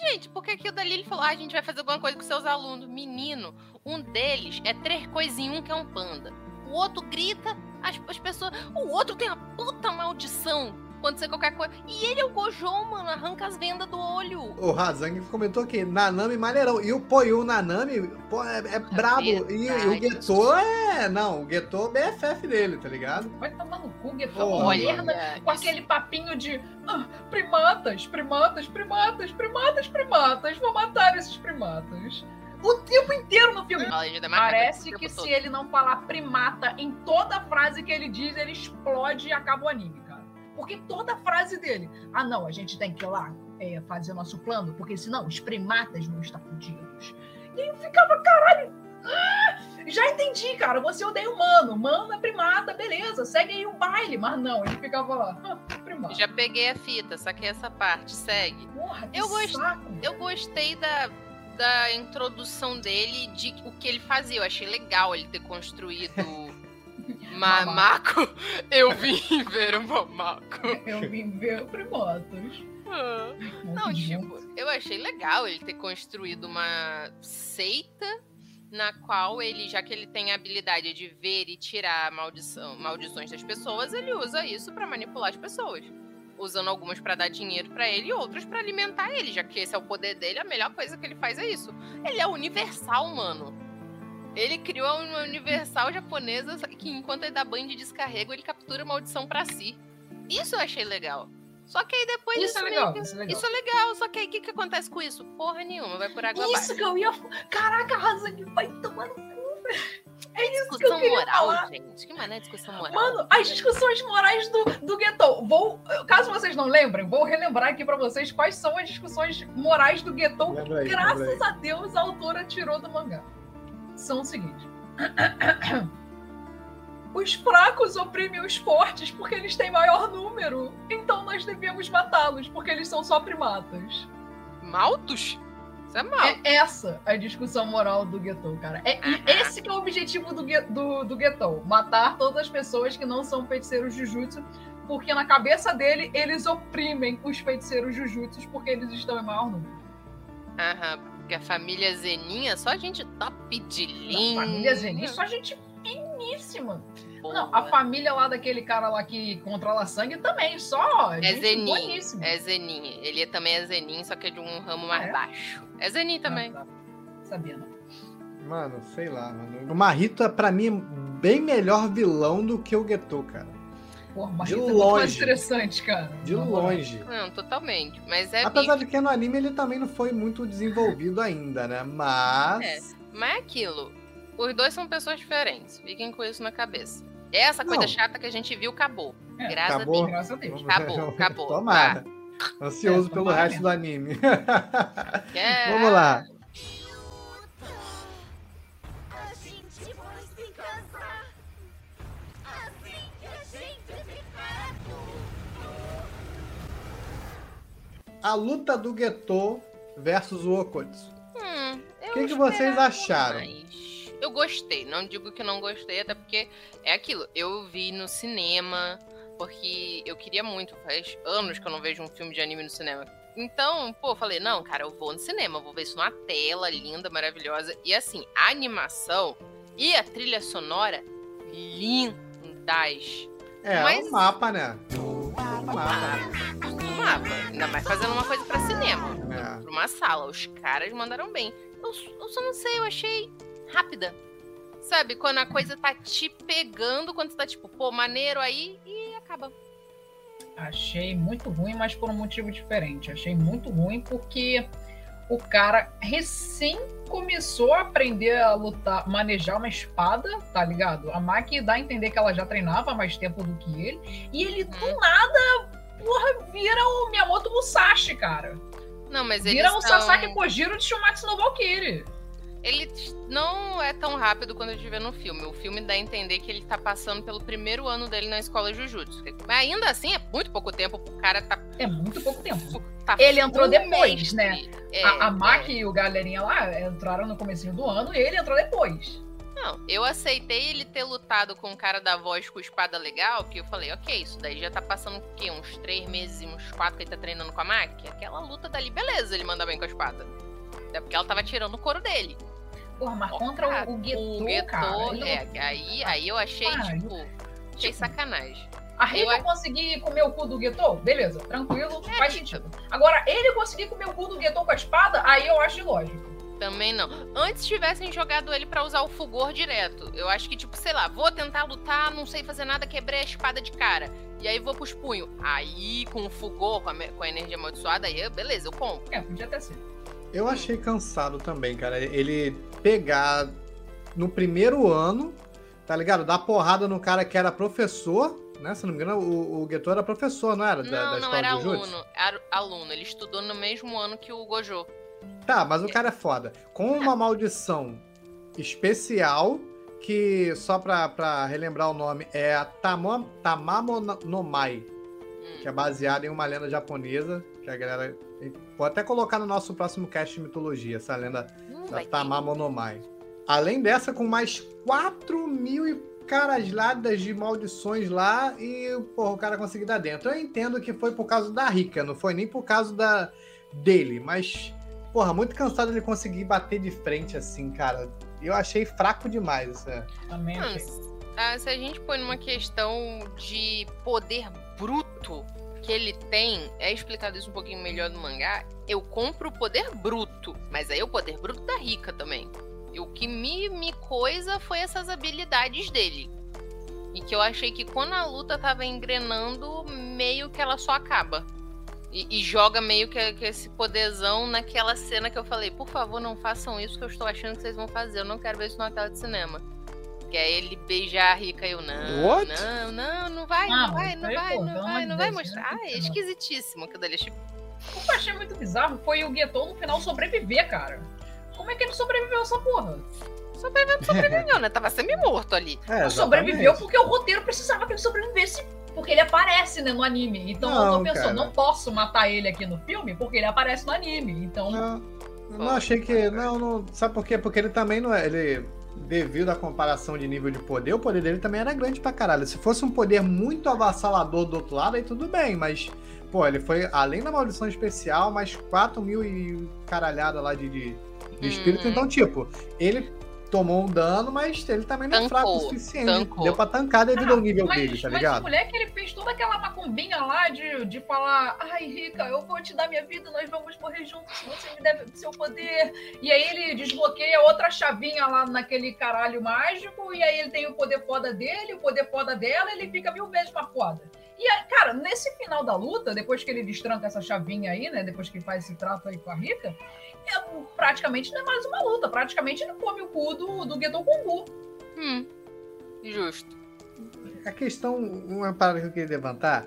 Gente, porque aquilo dali ele falou: ah, a gente vai fazer alguma coisa com seus alunos. Menino, um deles é três coisas em um que é um panda. O outro grita, as, as pessoas. O outro tem a puta maldição quando você qualquer coisa. E ele é o Gojo, mano, arranca as vendas do olho. O Razang comentou aqui, Nanami maneirão. E o, e o Nanami, pô, é, é brabo. E, e o. Geto é. Não, o Geto é BFF dele, tá ligado? Vai tomar no cu, Geto. Olha, Com aquele papinho de ah, primatas, primatas, primatas, primatas, primatas. Vou matar esses primatas. O tempo inteiro no filme. é Parece que todo. se ele não falar primata em toda frase que ele diz, ele explode e acaba o anime. Porque toda frase dele. Ah, não, a gente tem que ir lá é, fazer nosso plano, porque senão os primatas vão estar fodidos. E eu ficava, caralho. ah, já entendi, cara. Você odeia humano. Humano é primata, beleza. Segue aí o baile. Mas não, ele ficava lá. Ah, primata. Já peguei a fita, saquei essa parte, segue. Porra, que Eu saco. Eu gostei da, da introdução dele, de o que ele fazia. Eu achei legal ele ter construído Mamaco. maco. Eu vim ver o mamaco. Eu vim ver primatas. Ah. Não, tipo, eu achei legal ele ter construído uma seita na qual ele, já que ele tem a habilidade de ver e tirar maldição, maldições das pessoas, ele usa isso pra manipular as pessoas. Usando algumas pra dar dinheiro pra ele e outras pra alimentar ele, já que esse é o poder dele, a melhor coisa que ele faz é isso. Ele é universal, mano. Ele criou uma universal japonesa que enquanto ele dá banho de descarrego, ele captura a maldição pra si. Isso eu achei legal. Só que aí depois Isso é meio legal, que- isso é legal. isso é legal, só que aí o que, que acontece com isso? Porra nenhuma, vai por água abaixo. Isso que eu ia. Caraca, Razang vai tomar no cu, velho. É isso que eu moral, falar. gente. Que mané discussão moral. Mano, as discussões morais do, do Gueto. Vou, caso vocês não lembrem, vou relembrar aqui pra vocês quais são as discussões morais do aí, Graças aí. a Deus, a autora tirou do mangá. São o seguinte. Os fracos oprimem os fortes porque eles têm maior número. Então nós devemos matá-los porque eles são só primatas. Maltos? Isso é mal. É essa a discussão moral do Getou, cara. É, e Aham. esse que é o objetivo do, do, do Getou. Matar todas as pessoas que não são feiticeiros Jujutsu, porque na cabeça dele, eles oprimem os feiticeiros Jujutsu porque eles estão em maior número. Aham, porque a família Zeninha, só gente top de linha. A família Zenin, só gente finíssima. Boa. Não, a família lá daquele cara lá que controla sangue também, só É gente Zenin. É Zenin. Ele também é Zenin, só que é de um ramo mais é? baixo. É Zenin também. Ah, tá. Sabia, não. Mano, sei lá, mano. O Marrito é pra mim bem melhor vilão do que o Geto, cara. Mas De é muito mais longe. interessante, cara. De longe. Não, totalmente. Mas é Apesar de que no anime ele também não foi muito desenvolvido ainda, né? Mas. Mas é aquilo. Os dois são pessoas diferentes. Fiquem com isso na cabeça. Essa coisa Não. chata que a gente viu acabou. É, Graças acabou. a Deus. Graças a Deus. Acabou, acabou. Tomara. Ansioso É, pelo resto do anime. É, Vamos lá. A luta do Geto versus o Okotsu. Hum, O que que vocês acharam? mais. Eu gostei, não digo que não gostei, até porque é aquilo. Eu vi no cinema, porque eu queria muito, faz anos que eu não vejo um filme de anime no cinema. Então, pô, falei, não, cara, eu vou no cinema, vou ver isso numa tela linda, maravilhosa. E assim, a animação e a trilha sonora lindas. É, Mas- o mapa, né? Mapa. Um mapa. Ainda mais fazendo uma coisa pra cinema. É. Pra uma sala. Os caras mandaram bem. eu, eu só não sei, eu achei rápida. Sabe, quando a coisa tá te pegando, quando você tá tipo, pô, maneiro aí e acaba. Achei muito ruim, mas por um motivo diferente. Achei muito ruim porque o cara recém começou a aprender a lutar, manejar uma espada, tá ligado? A Maki dá a entender que ela já treinava há mais tempo do que ele. E ele, do Uhum. nada, porra, vira o Miyamoto Musashi, cara. Não, mas eles Vira o são- Sasaki Kojiro de Shumatsu no Valkyrie. Ele não é tão rápido quando a gente vê no filme. O filme dá a entender que ele tá passando pelo primeiro ano dele na escola Jujutsu. Mas ainda assim, é muito pouco tempo pro cara tá. É muito pouco tempo. tá Ele entrou depois, mestre. né? É, a, a é. E o galerinha lá entraram no comecinho do ano e ele entrou depois. Não, eu aceitei ele ter lutado com o cara da voz com espada legal, que eu falei, ok, isso daí já tá passando o quê? Uns três meses, uns quatro que ele tá treinando com a Maki? Aquela luta dali, beleza, ele manda bem com a espada. É porque ela tava tirando o couro dele. Porra, mas contra o, o Geto, o cara. é, aí, aí eu achei, Pariu. tipo, achei Tipo, sacanagem. A Rita Eu- conseguir comer o cu do Geto, beleza, tranquilo, É, faz sentido. Agora, ele conseguir comer o cu do Geto com a espada, aí eu acho ilógico. Também não. Antes tivessem jogado ele pra usar o fulgor direto. Eu acho que, tipo, sei lá, vou tentar lutar, não sei fazer nada, quebrei a espada de cara. E aí vou pros punhos. Aí, com o fulgor, com a, com a energia amaldiçoada, aí, beleza, eu compro. É, podia até ser. Eu achei cansado também, cara. Ele pegar no primeiro ano, tá ligado? Dar porrada no cara que era professor, né? Se não me engano, o, o Geto era professor, não era? Da, não, da não era aluno. Era aluno. Ele estudou no mesmo ano que o Gojo. Tá, mas o cara é foda. Com uma maldição especial, que só pra, pra relembrar o nome, é a Tamo, Tamamo no Mai, Hum. que é baseada em uma lenda japonesa, que a galera. Vou até colocar no nosso próximo cast de mitologia, essa lenda Não da vai ter. Tamamo no Mai. Além dessa, com mais 4 mil e caralhadas de maldições lá e porra, o cara conseguiu dar dentro. Eu entendo que foi por causa da Rica, não foi nem por causa da dele, mas porra, muito cansado ele conseguir bater de frente assim, cara. Eu achei fraco demais essa. Também Não, achei. ah, se a gente põe numa questão de poder bruto que ele tem, é explicado isso um pouquinho melhor no mangá, eu compro o poder bruto, mas aí o poder bruto da Rica também. E o que me, me coisa foi essas habilidades dele. E que eu achei que quando a luta tava engrenando, meio que ela só acaba. E, e joga meio que, que esse poderzão naquela cena que eu falei, por favor, não façam isso que eu estou achando que vocês vão fazer. Eu não quero ver isso numa tela de cinema. Que é ele beijar a Rica e eu, não, What? não, não, não vai, Ah, não vai, não vai, não vai, não de vai Deus, mostrar. Ah, é Não. esquisitíssimo aquilo dali. Tipo, O que eu achei muito bizarro foi o Geto no final sobreviver, cara. Como é que ele sobreviveu a essa porra? sobreviveu, sobreviveu, né? Tava semi-morto ali. É, sobreviveu porque o roteiro precisava que ele sobrevivesse. Porque ele aparece né, no anime. Então eu Não, tô pensando, cara. não posso matar ele aqui no filme porque ele aparece no anime. Então. Não, eu não achei que. Não, não. Sabe por quê? Porque ele também não é. Ele. Devido à comparação de nível de poder, o poder dele também era grande pra caralho. Se fosse um poder muito avassalador do outro lado, aí tudo bem, mas. Pô, ele foi, além da maldição especial, mais 4 mil e caralhada lá de, de, de espírito. Uhum. Então, tipo, ele tomou um dano, mas ele também não é fraco o Tancou, suficiente. tancou. Deu pra tancar devido ao nível mas, dele, tá mas ligado? o moleque ele fez toda aquela macumbinha lá de, de falar: Ai, Rica, eu vou te dar minha vida, nós vamos morrer juntos, você me deve o seu poder. E aí ele desbloqueia outra chavinha lá naquele caralho mágico, e aí ele tem o poder foda dele, o poder foda dela, ele fica mil vezes mais foda. E aí, cara, nesse final da luta, depois que ele destranca essa chavinha aí, né? Depois que ele faz esse trato aí com a Rica, é, praticamente não é mais uma luta. Praticamente ele come o cu do, do Gedo Kungu. Hum, justo. A questão, uma parada que eu queria levantar.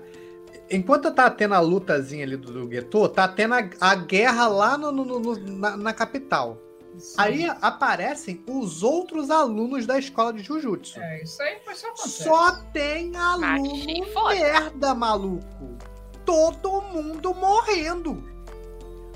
Enquanto tá tendo a lutazinha ali do, do Geto, tá tendo a, a guerra lá no, no- no- na, na capital. Aí aparecem os outros alunos da escola de Jujutsu. É, isso aí foi só acontece. Só tem aluno merda, maluco. Todo mundo morrendo.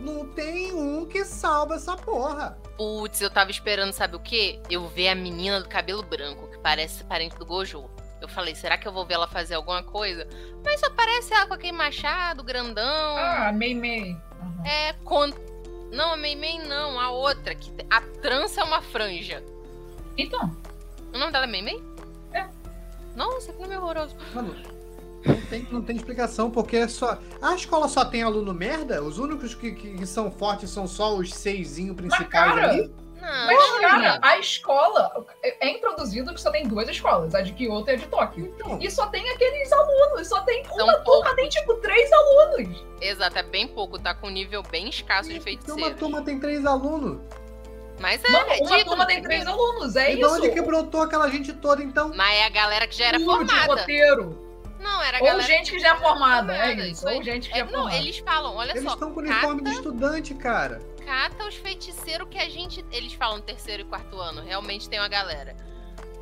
Não tem um que salva essa porra. Putz, eu tava esperando, sabe o quê? Eu ver a menina do cabelo branco, que parece parente do Gojo. Eu falei, será que eu vou ver ela fazer alguma coisa? Mas só parece ela com aquele machado grandão. Ah, Mei Mei. Uhum. É, con... Não, a Mei Mei não, a outra, que a trança é uma franja. Então, O nome dela é Mei Mei? É. Nossa, que nome horroroso. Mano, Não tem, não tem explicação, porque é só. A escola só tem aluno merda? Os únicos que, que, que são fortes são só os seisinho principais cara, ali? Não, Mas, cara, a escola é introduzido que só tem duas escolas, a de Kyoto e a de Tóquio. Então, E só tem aqueles alunos, só tem São uma turma, tem tipo três alunos. Exato, é bem pouco, tá com um nível bem escasso de então uma feiticeiro. turma tem três alunos. Mas é, Mano, uma turma tem três alunos, é e de isso. onde que brotou aquela gente toda, então? Mas é a galera que já era de formada. roteiro. Não, era a Ou gente que já é formada, é formada, isso. aí. Ou gente que É, já é não, formada. eles falam, olha Eles só, estão com uniforme de cata, estudante, cara. cata os feiticeiros que a gente. Eles falam terceiro e quarto ano, realmente tem uma galera.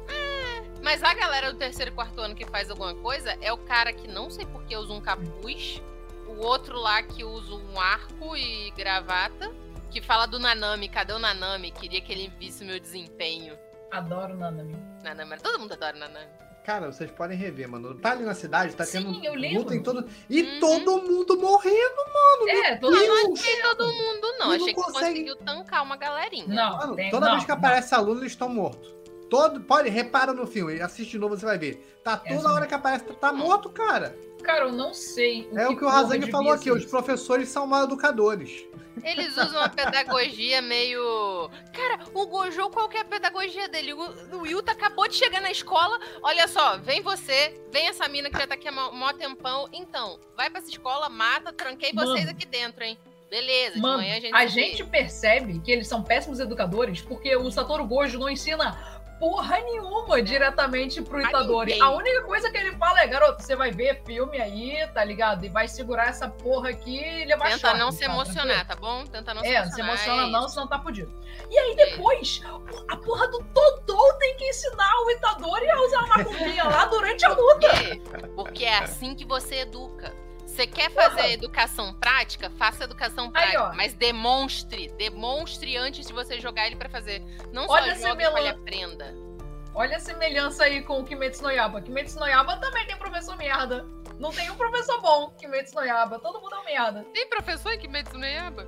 É, mas a galera do terceiro e quarto ano que faz alguma coisa é o cara que não sei por que usa um capuz, o outro lá que usa um arco e gravata, que fala do Nanami, cadê o Nanami? Queria que ele visse o meu desempenho. Adoro Nanami. Nanami, todo mundo adora o Nanami. Cara, vocês podem rever, mano. Tá ali na cidade, tá Sim, tendo eu lembro. luta em todo. E Uhum. todo mundo morrendo. É, todo Deus! Não mundo. achei todo mundo, não. Não Achei que consegue- conseguiu tancar uma galerinha. Não, Mano, tem- toda não, vez que não. aparece aluno, eles estão mortos. Todo, pode, repara no filme, assiste de novo, você vai ver. Tá É toda assim hora que aparece, tá morto, cara. Cara, eu não sei. é o que o Razang falou aqui, os professores são mal educadores. Eles usam uma pedagogia meio. Cara, o Gojo, qual que é a pedagogia dele? O, o Yuta acabou de chegar na escola. Olha só, vem você, vem essa mina que já tá aqui há mó mó tempão. Então, vai pra essa escola, mata, tranquei vocês Mano. aqui dentro, hein? Beleza, de Mano, manhã a gente. a gente percebe que eles são péssimos educadores porque o Satoru Gojo não ensina porra nenhuma diretamente pro Itadori. A única coisa que ele fala é, garoto, você vai ver filme aí, tá ligado? E vai segurar essa porra aqui e levar Tenta choque, não se tá emocionar, tá bom? Tenta não se É, emocionar. se emociona é não, senão tá fudido. E aí depois, a porra do Todô tem que ensinar o Itadori a usar a macumbinha lá durante a luta. Porque é assim que você educa. Você quer fazer educação prática? Faça educação Aí, prática. ó. mas demonstre. Demonstre antes de você jogar ele pra fazer. Não Olha só pra ele melão. aprenda. Olha a semelhança aí com o Kimetsu no Yaba. Kimetsu no Yaba também tem professor merda. Não tem um professor bom, Kimetsu no Yaba. Todo mundo é um merda. Tem professor em Kimetsu no Yaiba?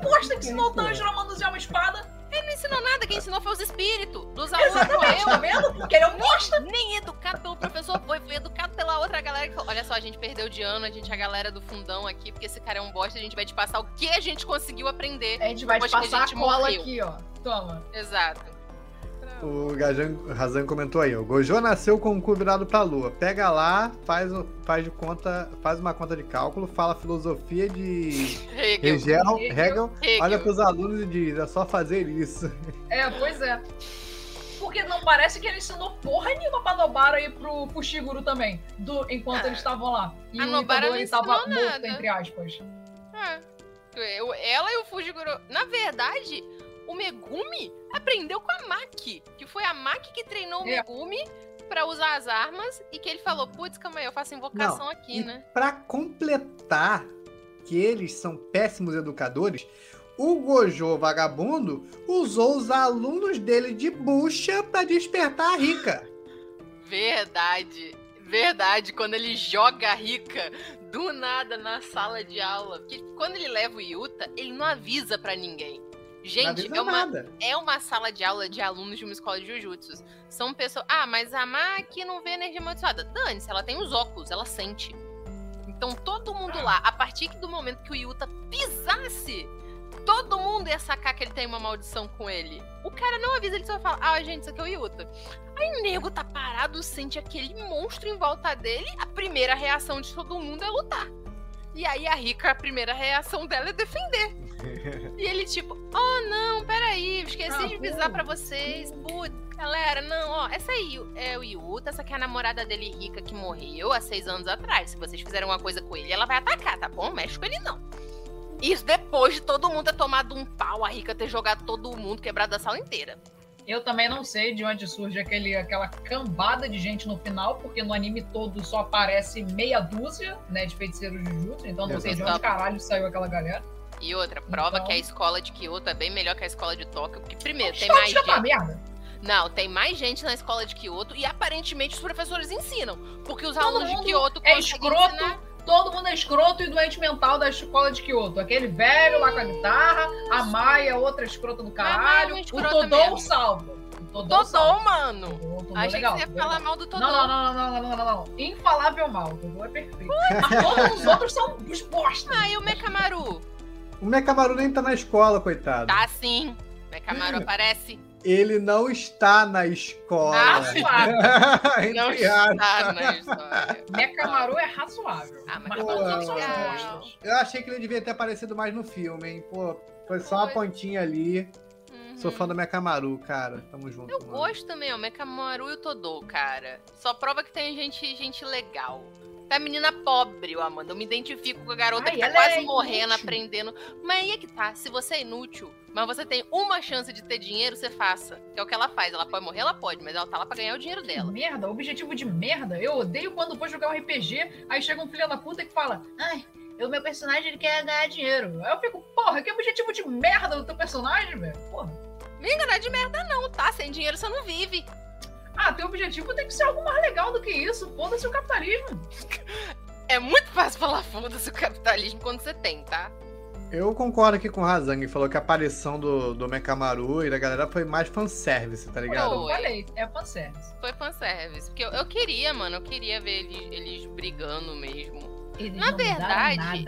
Posta que ensinou o pô. Tanjiro a manusear uma espada. Ele não ensinou nada, quem ensinou foi os espíritos dos alunos. Exatamente, tá vendo? Porque ele é um bosta. Nem educado pelo professor foi, foi educado pela outra galera que falou: Olha só, a gente perdeu de ano, a gente é a galera do fundão aqui, porque esse cara é um bosta, a gente vai te passar o que a gente conseguiu aprender. A gente vai te a passar a gente cola morreu. aqui, ó. Toma. Exato. O Gajan Razan comentou aí, ó. Gojo nasceu com o cu virado pra lua. Pega lá, faz, o- faz, de conta, faz uma conta de cálculo, fala filosofia de Hegel. Hegel, Hegel. Hegel, olha pros alunos e diz, é só fazer isso. É, pois é. Porque não parece que ele ensinou porra nenhuma pra Nobara e pro Fushiguro também, do, enquanto Ah, eles estavam lá. E a o Nobara não tava ensinou morto, entre aspas. É. Eu- Ela e o Fujiguro. Na verdade, o Megumi aprendeu com a Maki. Que foi a Maki que treinou o É. Megumi pra usar as armas. E que ele falou: Putz, calma aí, eu faço invocação aqui, e né? pra completar que eles são péssimos educadores, o Gojo vagabundo usou os alunos dele de bucha pra despertar a rica. Verdade. Verdade, quando ele joga a Rika do nada na sala de aula. Porque quando ele leva o Yuta, ele não avisa pra ninguém. Gente, avisa é uma, nada. é uma sala de aula de alunos de uma escola de Jujutsu. São pessoas. Ah, mas a Maki não vê energia amaldiçoada. Dane-se, ela tem os óculos, ela sente. Então todo mundo lá, a partir do momento que o Yuta pisasse, todo mundo ia sacar que ele tem uma maldição com ele. O cara não avisa, ele só fala: Ah, gente, isso aqui é o Yuta. Aí o nego tá parado, sente aquele monstro em volta dele. A primeira reação de todo mundo é lutar. E aí a Rika, a primeira reação dela é defender. E ele tipo, oh não, peraí, esqueci Ah, de avisar pra vocês. Putz, galera, não, ó, essa aí é o Yuta, essa aqui é a namorada dele rica que morreu há seis anos atrás. Se vocês fizerem uma coisa com ele, ela vai atacar, tá bom? Mexe com ele não. Isso depois de todo mundo ter tomado um pau, a Rica ter jogado todo mundo, quebrado a sala inteira. Eu também não sei de onde surge aquele, aquela cambada de gente no final, porque no anime todo só aparece meia dúzia, né, de feiticeiros Jujutsu, então não sei de onde caralho saiu aquela galera. E outra, prova Então- que a escola de Kyoto é bem melhor que a escola de Tóquio, porque primeiro, tem mais gente. merda. Não, tem mais gente na escola de Kyoto e aparentemente os professores ensinam. Porque os Todo alunos de Kyoto é escroto. ensinar. Todo mundo é escroto e doente mental da escola de Kyoto. Aquele velho lá com a guitarra, a Maia, outra escrota do é caralho, uma o Todô mesmo. salva. O Todô, Todô, mano. Todô, Todô é Achei legal, que você ia é falar legal. mal do Todô. Não, não, não, não, não, não, não, não. Infalável mal. Todô é perfeito. Mas todos os outros são os bosta. Ah, e o Mekamaru? O Mekamaru nem tá na escola, coitado. Tá sim. Mekamaru aparece. Ele não está na escola. Ah, Razoável. Não está na história. Mecamaru é razoável. Ah, mas pô, todos são bostas. Eu achei que ele devia ter aparecido mais no filme, hein? Pô, foi só uma pontinha ali. Uhum. Sou fã do Mekamaru, cara. Tamo junto. Eu mano. gosto também, ó. Mekamaru e o Todô, cara. Só prova que tem gente, gente legal. Tá menina pobre, ó, Amanda. Eu me identifico com a garota Ai, que tá ela quase é morrendo, aprendendo. Mas aí é que tá. Se você é inútil, mas você tem uma chance de ter dinheiro, você faça. Que é o que ela faz. Ela pode morrer, ela pode, mas ela tá lá pra ganhar o dinheiro dela. merda, objetivo de merda. Eu odeio quando vou jogar um RPG, aí chega um filho da puta que fala: Ai, o meu personagem ele quer ganhar dinheiro. Aí eu fico, porra, que objetivo de merda do teu personagem, velho? Porra. Me enganar de merda, não, tá? Sem dinheiro você não vive. Ah, teu objetivo tem que ser algo mais legal do que isso. Foda-se o capitalismo. É muito fácil falar foda-se o capitalismo quando você tem, tá? Eu concordo aqui com o Razang. Falou que a aparição do, do Mekamaru e da galera foi mais fanservice, tá ligado? Eu falei, é fanservice. Foi fanservice. Porque eu, eu queria, mano, eu queria ver eles, eles brigando mesmo. Eles Na verdade.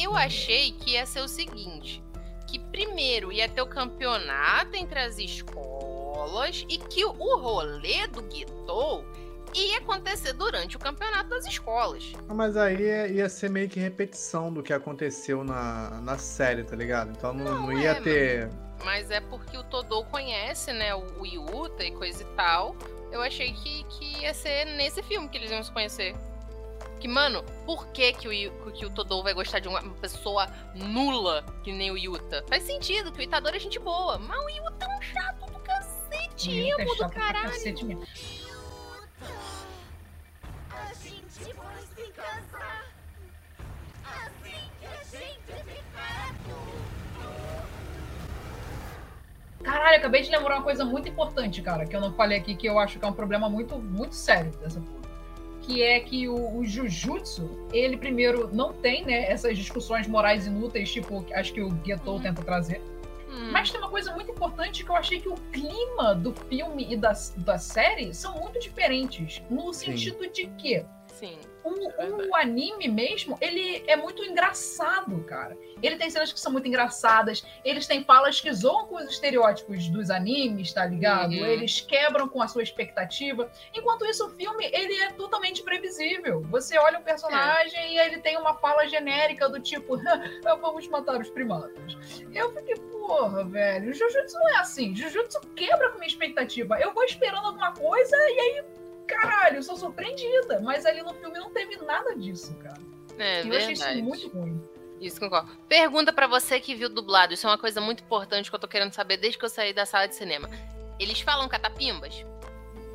Eu achei que ia ser o seguinte: que primeiro ia ter o campeonato entre as escolas e que o rolê do Guitou ia acontecer durante o campeonato das escolas. Mas aí ia, ia ser meio que repetição do que aconteceu na, na série, tá ligado? Então não, Não, não ia é, ter. Mas é porque o Todô conhece, né, o, o Yuta e coisa e tal. Eu achei que, que ia ser nesse filme que eles iam se conhecer. Que, mano, por que, que, o, que o Todô vai gostar de uma pessoa nula que nem o Yuta? Faz sentido, que o Itadori é gente boa. Mas o Yuta é um chato do cacete, É emo do caralho. cacete mesmo. A gente vai se casar. Assim que a gente ficar adulto. Caralho, acabei de lembrar uma coisa muito importante, cara, que eu não falei aqui, que eu acho que é um problema muito, muito sério dessa porra. Que é que o, o Jujutsu, ele primeiro não tem, né, essas discussões morais inúteis, tipo, acho que o Getou Uhum. tenta trazer. Hum, Mas tem uma coisa muito importante que eu achei que o clima do filme e da, da série são muito diferentes. No sentido de que sim. O, o anime mesmo, ele é muito engraçado, cara. Ele tem cenas que são muito engraçadas, eles têm falas que zoam com os estereótipos dos animes, tá ligado? Uhum. Eles quebram com a sua expectativa. Enquanto isso, o filme, ele é totalmente previsível. Você olha o personagem e ele tem uma fala genérica do tipo, vamos matar os primatas. Eu fiquei, porra, velho, Jujutsu não é assim. Jujutsu quebra com a minha expectativa. Eu vou esperando alguma coisa e aí caralho, eu sou surpreendida. Mas ali no filme não teve nada disso, cara. É eu achei isso muito ruim. Isso, concordo. Pergunta pra você que viu dublado. Isso é uma coisa muito importante que eu tô querendo saber desde que eu saí da sala de cinema. Eles falam catapimbas?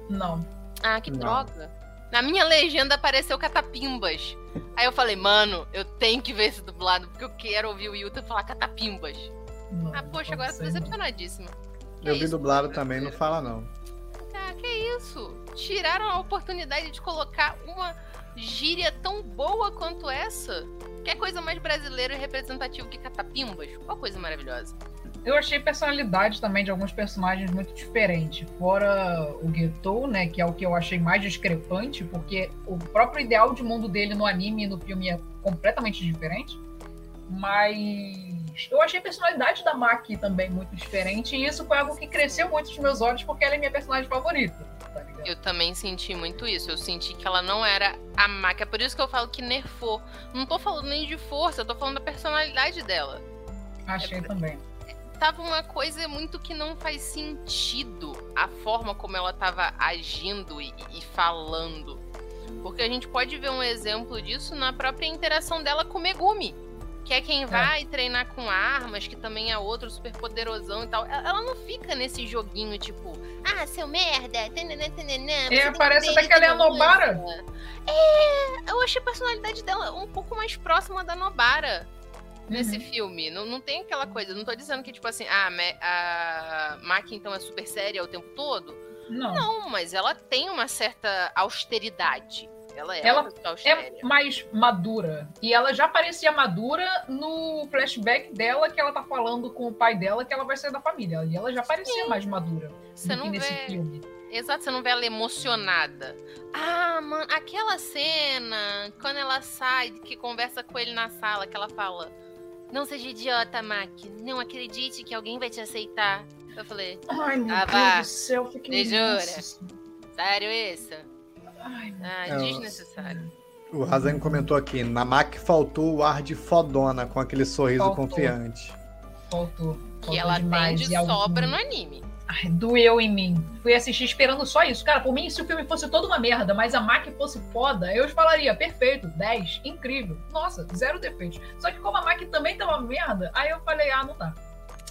Não. Ah, que Não. droga. Na minha legenda apareceu catapimbas. Aí eu falei, mano, eu tenho que ver esse dublado, porque eu quero ouvir o Yuta falar catapimbas. não Ah, poxa, não agora eu tô decepcionadíssima. Eu vi isso, dublado também, não fala não. Ah, que isso? Tiraram a oportunidade de colocar uma gíria tão boa quanto essa? Que coisa mais brasileira e representativa que catapimbas? Qual coisa maravilhosa. Eu achei personalidade também de alguns personagens muito diferente. Fora o Getou, né? Que é o que eu achei mais discrepante, porque o próprio ideal de mundo dele no anime e no filme é completamente diferente. Mas eu achei a personalidade da Maki também muito diferente. E isso foi algo que cresceu muito nos meus olhos, porque ela é minha personagem favorita. Tá? Eu também senti muito isso. Eu senti que ela não era a máquina. É por isso que eu falo que nerfou. Não tô falando nem de força, eu tô falando da personalidade dela. Achei também. Tava uma coisa muito que não faz sentido a forma como ela tava agindo e, e falando. Porque a gente pode ver um exemplo disso na própria interação dela com o Megumi. Que é quem vai treinar com armas, que também é outro super poderosão e tal. Ela não fica nesse joguinho tipo, ah, seu merda, você tem que parece até que ela é a Nobara. música." É, eu achei a personalidade dela um pouco mais próxima da Nobara nesse Uhum. filme. Não, não tem aquela coisa. Não tô dizendo que, tipo assim, ah, a Maki então é super séria o tempo todo. Não. Não, mas ela tem uma certa austeridade. Ela é Ela. É mais madura. E ela já parecia madura no flashback dela, que ela tá falando com o pai dela que ela vai sair da família. E ela já parecia mais madura Você não nesse vê. filme. Exato, você não vê ela emocionada. Ah, mano, aquela cena, quando ela sai, que conversa com ele na sala, que ela fala: Não seja idiota, Mac. Não acredite que alguém vai te aceitar. Eu falei: Ai, meu Ah, Deus vá. do céu, fiquei. Jura? Sério isso? Ai, meu Ah, É, desnecessário. O Razan comentou aqui, na Mac faltou o ar de fodona com aquele sorriso Faltou. confiante. faltou. Que faltou ela tem de algum- sobra no anime. Ai, doeu em mim. Fui assistir esperando só isso. Cara, por mim, se o filme fosse toda uma merda, mas a Mac fosse foda, eu falaria, perfeito, 10, incrível. Nossa, zero defeitos. Só que como a Mac também tá uma merda, aí eu falei, ah, não tá.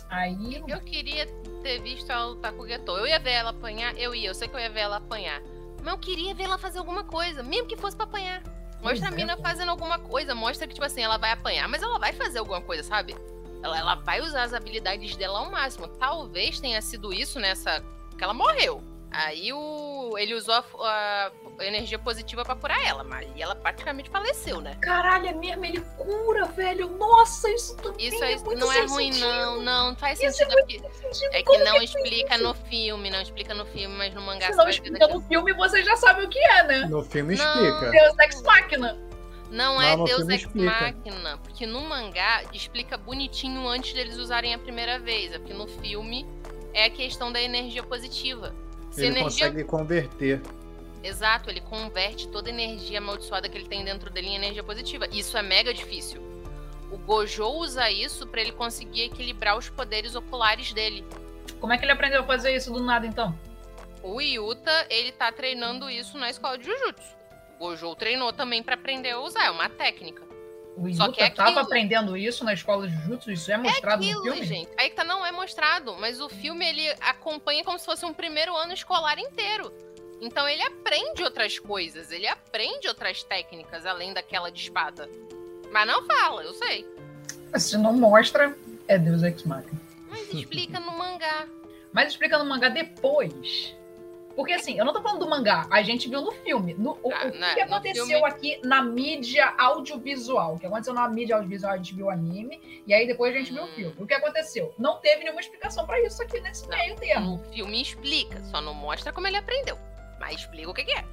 Aí não Eu queria ter visto ela lutar com o Getou. Eu ia ver ela apanhar, eu ia, eu sei que eu ia ver ela apanhar. Mas eu queria ver ela fazer alguma coisa, mesmo que fosse pra apanhar. Mostra a é, mina fazendo alguma coisa, mostra que, tipo assim, ela vai apanhar, mas ela vai fazer alguma coisa, sabe? Ela, ela vai usar as habilidades dela ao máximo. Talvez tenha sido isso nessa. que ela morreu. Aí o. ele usou a, a energia positiva pra curar ela, mas ela praticamente faleceu, né? Caralho, é mesmo, ele cura, velho. Nossa, isso também Isso é aí muito não é ruim, sentido. não, não, faz Isso é sentido. muito porque- sentido. É que Como não foi explica isso? no filme, não explica no filme, mas no mangá Se você não explica no filme, você já sabe o que é, né? No filme Não. explica. Deus Ex Machina. Não é Não, no Deus Ex explica. Machina, porque no mangá explica bonitinho antes deles usarem a primeira vez, é porque no filme é a questão da energia positiva. Se Ele energia consegue converter. Exato, ele converte toda a energia amaldiçoada que ele tem dentro dele em energia positiva. Isso é mega difícil. O Gojo usa isso pra ele conseguir equilibrar os poderes oculares dele. Como é que ele aprendeu a fazer isso do nada, então? O Yuta, ele tá treinando isso na escola de Jujutsu. O Gojo treinou também pra aprender a usar, é uma técnica. O Só Yuta que é tava aquilo. aprendendo isso na escola de Jutsu? Isso é mostrado no Aquilo, filme? gente. Aí que tá, não é mostrado, mas o filme ele acompanha como se fosse um primeiro ano escolar inteiro. Então ele aprende outras coisas, ele aprende outras técnicas além daquela de espada. Mas não fala, eu sei. Se não mostra, é Deus Ex Machina. Mas explica no mangá. Mas explica no mangá depois. Porque assim, eu não tô falando do mangá, a gente viu no filme. No, o, Ah, o que, né, que aconteceu filme- aqui na mídia audiovisual? O que aconteceu na mídia audiovisual, a gente viu o anime, e aí depois a gente viu o Hum. filme. O que aconteceu? Não teve nenhuma explicação pra isso aqui nesse Não. meio termo. No filme explica, só não mostra como ele aprendeu. Mas explica o que, que é.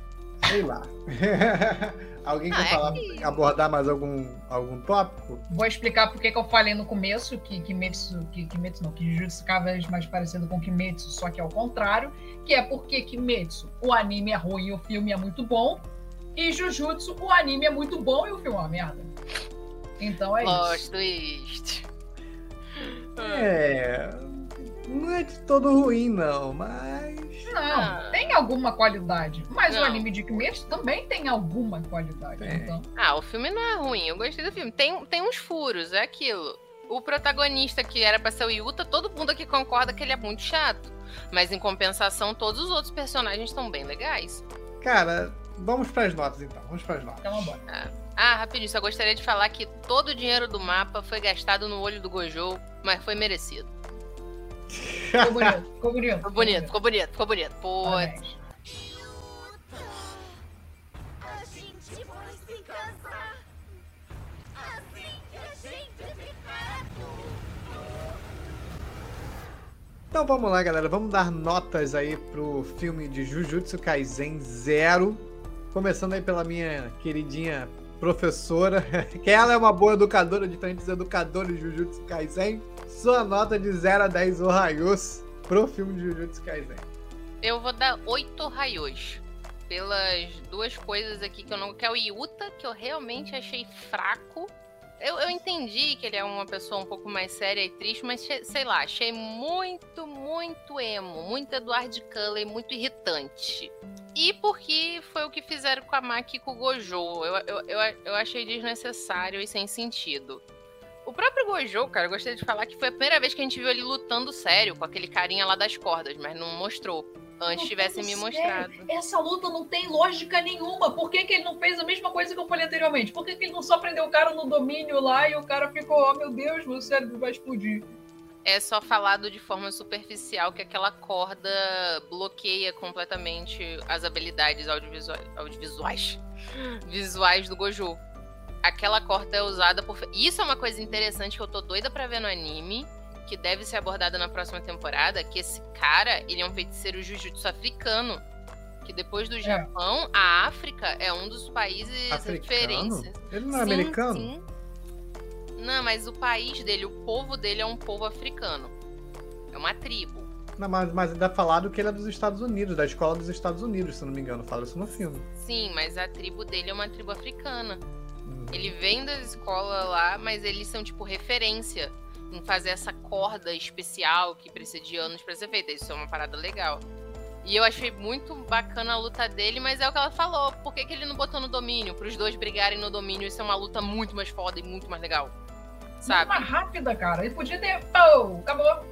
Sei lá. Alguém Ah, quer é falar, que- abordar mais algum, algum tópico? Vou explicar por que eu falei no começo que Kimetsu, que Kimetsu não, que Jujutsu Kaisen é mais parecido com Kimetsu, só que é o contrário, que é porque Kimetsu, o anime é ruim e o filme é muito bom, e Jujutsu, o anime é muito bom e o filme é uma merda. Então é isso. Plot twist. É. Não é de todo ruim, não, mas. Não, Ah. tem alguma qualidade. Mas o Não. anime de Kimetsu também tem alguma qualidade. Então, Ah, o filme não é ruim, eu gostei do filme. Tem, tem uns furos, é aquilo. O protagonista que era pra ser o Yuta, todo mundo aqui concorda que ele é muito chato. Mas em compensação, todos os outros personagens estão bem legais. Cara, vamos pras notas então. Vamos pras notas. então vambora. Ah, rapidinho, só gostaria de falar que todo o dinheiro do mapa foi gastado no olho do Gojo, mas foi merecido. Ficou bonito, ficou bonito. Ficou bonito, ficou bonito, ficou bonito. Adulto. Então vamos lá, galera. Vamos dar notas aí pro filme de Jujutsu Kaisen Zero. Começando aí pela minha queridinha professora, que ela é uma boa educadora, diferente dos educadores de Jujutsu Kaisen. Sua nota de 0 a 10 Ohayos pro filme de Jujutsu Kaisen. eu vou dar oito raios. Pelas duas coisas aqui que eu não. Que é o Yuta, que eu realmente achei fraco. Eu, eu entendi que ele é uma pessoa um pouco mais séria e triste, mas sei lá, achei muito, muito emo, muito Edward Cullen, muito irritante. E porque foi o que fizeram com a Maki e com o Gojo. Eu, eu, eu, eu achei desnecessário e sem sentido. O próprio Gojo, cara, eu gostaria de falar que foi a primeira vez que a gente viu ele lutando sério com aquele carinha lá das cordas, mas não mostrou. Antes Não, tivesse me sério, mostrado. Essa luta não tem lógica nenhuma. Por que, que ele não fez a mesma coisa que eu falei anteriormente? Por que, que ele não só prendeu o cara no domínio lá e o cara ficou, oh meu Deus, meu cérebro vai explodir? É só falado de forma superficial que aquela corda bloqueia completamente as habilidades audiovisuais. audiovisuais. visuais do Gojo. Aquela corta é usada por. Isso é uma coisa interessante que eu tô doida pra ver no anime, que deve ser abordada na próxima temporada, que esse cara, ele é um feiticeiro jujutsu africano. Que depois do Japão, a África é um dos países Africano? referências. Ele não é Sim, americano? sim. Não, mas o país dele, o povo dele é um povo africano. É uma tribo. Não, mas, mas ainda falado que ele é dos Estados Unidos, da escola dos Estados Unidos, se não me engano. Fala isso no filme. Sim, mas a tribo dele é uma tribo africana. Ele vem da escola lá, mas eles são, tipo, referência em fazer essa corda especial que precisa de anos pra ser feita. Isso é uma parada legal. E eu achei muito bacana a luta dele, mas é o que ela falou. Por que, que ele não botou no domínio? Para os dois brigarem no domínio, isso é uma luta muito mais foda e muito mais legal. Muito Sabe? mais rápida, cara. Ele podia ter. Pô, acabou.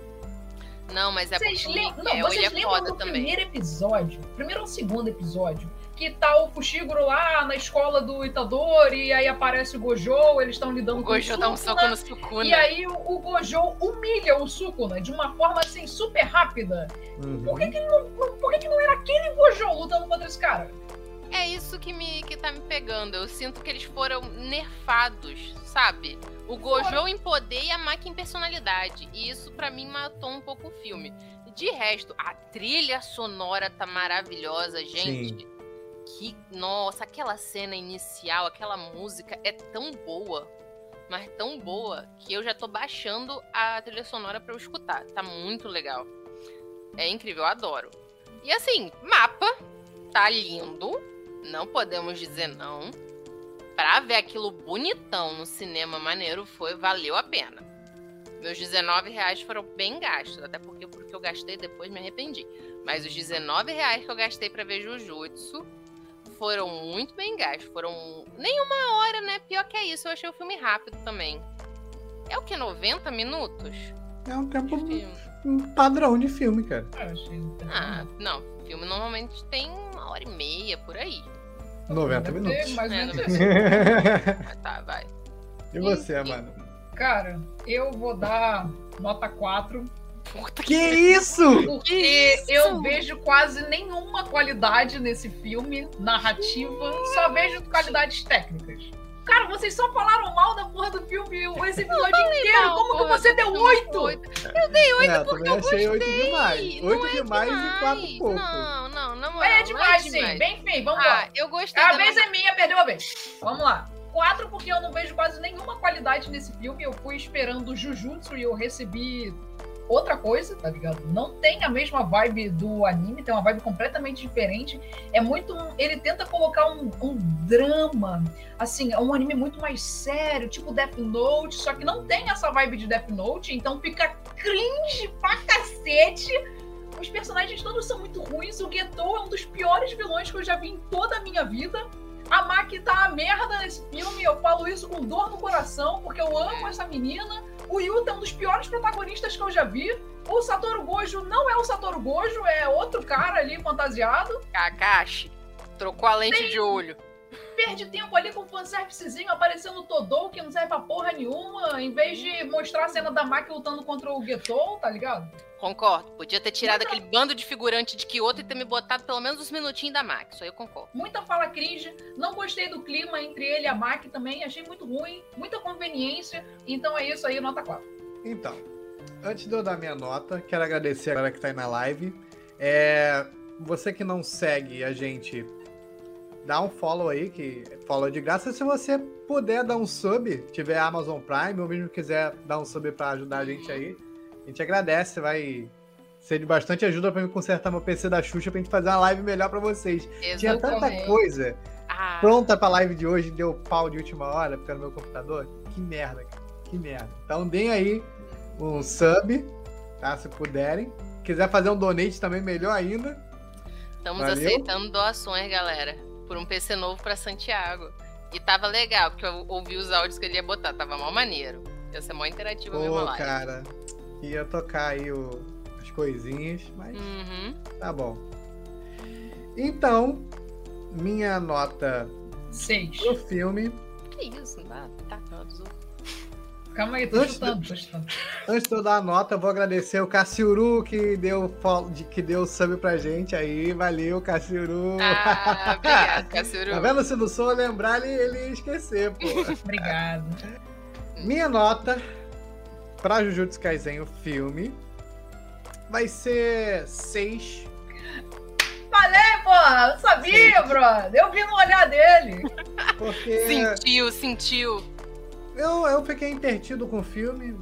Não, mas é vocês porque lembram, não, ele vocês é lembram foda do também. primeiro episódio? Primeiro ou segundo episódio? Que tá o Fushiguro lá na escola do Itadori, e aí aparece o Gojo, eles estão lidando O com Gojo dá um Sukuna, soco no Sukuna. E aí o, o Gojo humilha o Sukuna de uma forma assim super rápida. Uhum. Por que, que, não, por que, que não era aquele Gojo lutando contra esse cara? É isso que, me, que tá me pegando. Eu sinto que eles foram nerfados, sabe? O Gojo em poder e a Maki em personalidade. E isso pra mim matou um pouco o filme. De resto, a trilha sonora tá maravilhosa, gente. Que, nossa, aquela cena inicial, aquela música é tão boa, mas tão boa, que eu já tô baixando a trilha sonora pra eu escutar. Tá muito legal. É incrível, eu adoro. E assim, mapa tá lindo, não podemos dizer não. Pra ver aquilo bonitão no cinema maneiro foi, valeu a pena. Meus 19 reais foram bem gastos, até porque porque eu gastei depois me arrependi. Mas os 19 reais que eu gastei pra ver Jujutsu foram muito bem gastos. Foram nem uma hora, né? Pior que é isso, eu achei o filme rápido também. É o que, 90 minutos? É um tempo um padrão de filme, cara. Ah, achei Ah, não. Filme normalmente tem uma hora e meia por aí. 90 Deve ter minutos. mais ou É, menos não isso. Mas tá, vai. e você, E- mano? Cara, eu vou dar nota 4, Puta Que isso? porque isso? eu vejo quase nenhuma qualidade nesse filme, narrativa, só vejo qualidades técnicas. Cara, vocês só falaram mal da porra do filme esse episódio inteiro. Não, Como que porra, você deu filme 8? oito. é, eu achei 8 demais. 8 é demais e 4 e pouco. Não, não, É não demais, é sim. demais. Bem feio, vamos Ah, lá. eu gostei A vez narra- é minha, perdeu a vez. Vamos lá. 4 porque eu não vejo quase nenhuma qualidade nesse filme. Eu fui esperando Jujutsu e eu recebi outra coisa, tá ligado? Não tem a mesma vibe do anime, tem uma vibe completamente diferente. É muito. Ele tenta colocar um, um drama, assim, é um anime muito mais sério, tipo Death Note, só que não tem essa vibe de Death Note, então fica cringe pra cacete. Os personagens todos são muito ruins. O Geto é um dos piores vilões que eu já vi em toda a minha vida. A Maki tá a merda nesse filme. Eu falo isso com dor no coração, porque eu amo essa menina. O Yuta é um dos piores protagonistas que eu já vi. O Satoru Gojo não é o Satoru Gojo, é outro cara ali fantasiado. Kakashi trocou a lente de olho. Perde tempo ali com o fanservicezinho aparecendo o Todou, que não serve pra porra nenhuma, em vez de mostrar a cena da Maki lutando contra o Getou, tá ligado? Concordo. Podia ter tirado Muita- aquele bando de figurante de Kyoto e ter me botado pelo menos uns minutinhos da Max. Isso aí eu concordo. Muita fala cringe, não gostei do clima entre ele e a Maki também, achei muito ruim, muita conveniência. Então é isso aí, nota 4. Então, antes de eu dar minha nota, quero agradecer a galera que tá aí na live. É, você que não segue a gente, dá um follow aí, que follow de graça. Se você puder dar um sub, tiver Amazon Prime, ou mesmo quiser dar um sub pra ajudar a gente aí, a gente agradece, vai ser de bastante ajuda pra me consertar meu PC da Xuxa pra gente fazer uma live melhor pra vocês. Tinha tanta Exatamente. coisa Ah, pronta pra live de hoje, deu pau de última hora, porque era no meu computador. Que merda, cara. Que merda. Então deem aí um sub, tá? Se puderem. Quiser fazer um donate também, melhor ainda. estamos valeu. aceitando doações, galera. Por um PC novo pra Santiago. E tava legal, porque eu ouvi os áudios que ele ia botar. Tava mó maneiro. Ia ser mó interativa mesmo a Pô, live. cara. Ia tocar aí o- as coisinhas, mas Uhum. tá bom. Então, minha nota 6. pro filme. Que isso, não dá? Tá, não, dos outros. Calma aí, tô Antes chutando, tô chutando. Antes de eu dar a nota, eu vou agradecer o Cassiuru que deu, de- que deu sub pra gente aí. Valeu, Cassiuru. Ah, obrigado, Cassuru. Tá vendo? Se não sou eu lembrar, ele, ele ia esquecer, pô. Obrigado. Minha nota pra Jujutsu Kaisen, o filme, vai ser 6. Falei, pô! Eu sabia, brother! Eu vi no olhar dele. Porque Sentiu, sentiu. Eu, eu fiquei intertido com o filme.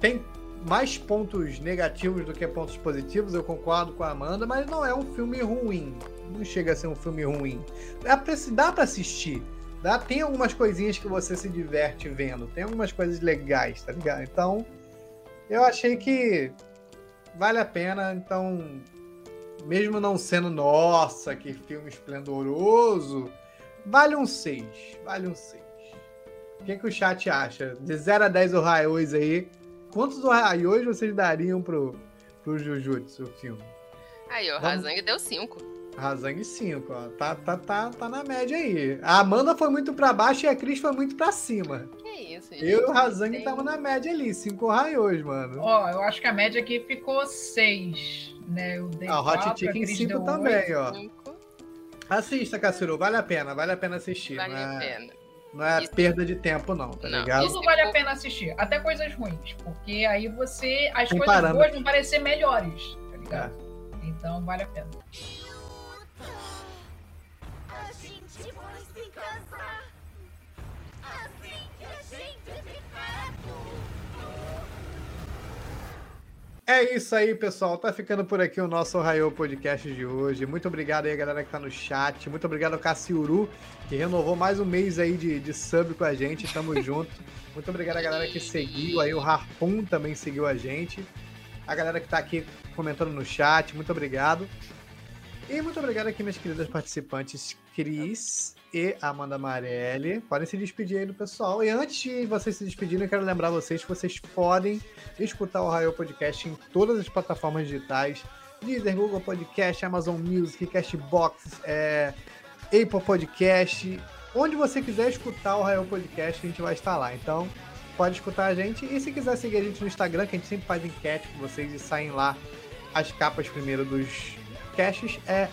Tem mais pontos negativos do que pontos positivos, eu concordo com a Amanda, mas não é um filme ruim. Não chega a ser um filme ruim. Dá pra, dá pra assistir. Dá, tem algumas coisinhas que você se diverte vendo. Tem algumas coisas legais, tá ligado? Então, eu achei que vale a pena. Então, mesmo não sendo, nossa, que filme esplendoroso, vale um 6. Vale um 6. O que, que o chat acha? De 0 a 10 Ohaios aí, quantos Ohaios vocês dariam pro, pro Jujutsu, o filme? Aí, ó, Vamos- Razang deu 5. Razang 5, ó. Tá, tá, tá, tá na média aí. A Amanda foi muito pra baixo e a Cris foi muito pra cima. Que isso, gente. Eu e o Razang Tem- estavam na média ali, 5 Ohaios, mano. Ó, eu acho que a média aqui ficou 6. Né? Eu dei Ah, o Hot Chicken Cris 5 deu também, oito. ó. Cinco, Assista, Cassuru, vale a pena, vale a pena assistir. Vale não, a pena. Não é Isso- perda de tempo, não, tá Não, ligado? isso- Tudo vale a pena assistir. Até coisas ruins. Porque aí você. As Tem coisas boas vão parecer melhores. Tá ligado? Então vale a pena. É isso aí, pessoal. Tá ficando por aqui o nosso Raio Podcast de hoje. Muito obrigado aí, galera que tá no chat. Muito obrigado ao Cassiuru, que renovou mais um mês aí de, de sub com a gente. Tamo junto. Muito obrigado a galera que seguiu aí. O Harpoon também seguiu a gente. A galera que tá aqui comentando no chat. Muito obrigado. E muito obrigado aqui, minhas queridas participantes, Cris e Amanda Marelli. Podem se despedir aí do pessoal. E antes de vocês se despedirem, eu quero lembrar vocês que vocês podem escutar o Raio Podcast em todas as plataformas digitais: Deezer, Google Podcast, Amazon Music, Castbox, é, Apple Podcast. Onde você quiser escutar o Raio Podcast, a gente vai estar lá. Então, pode escutar a gente. E se quiser seguir a gente no Instagram, que a gente sempre faz enquete com vocês e saem lá as capas primeiro dos caches, é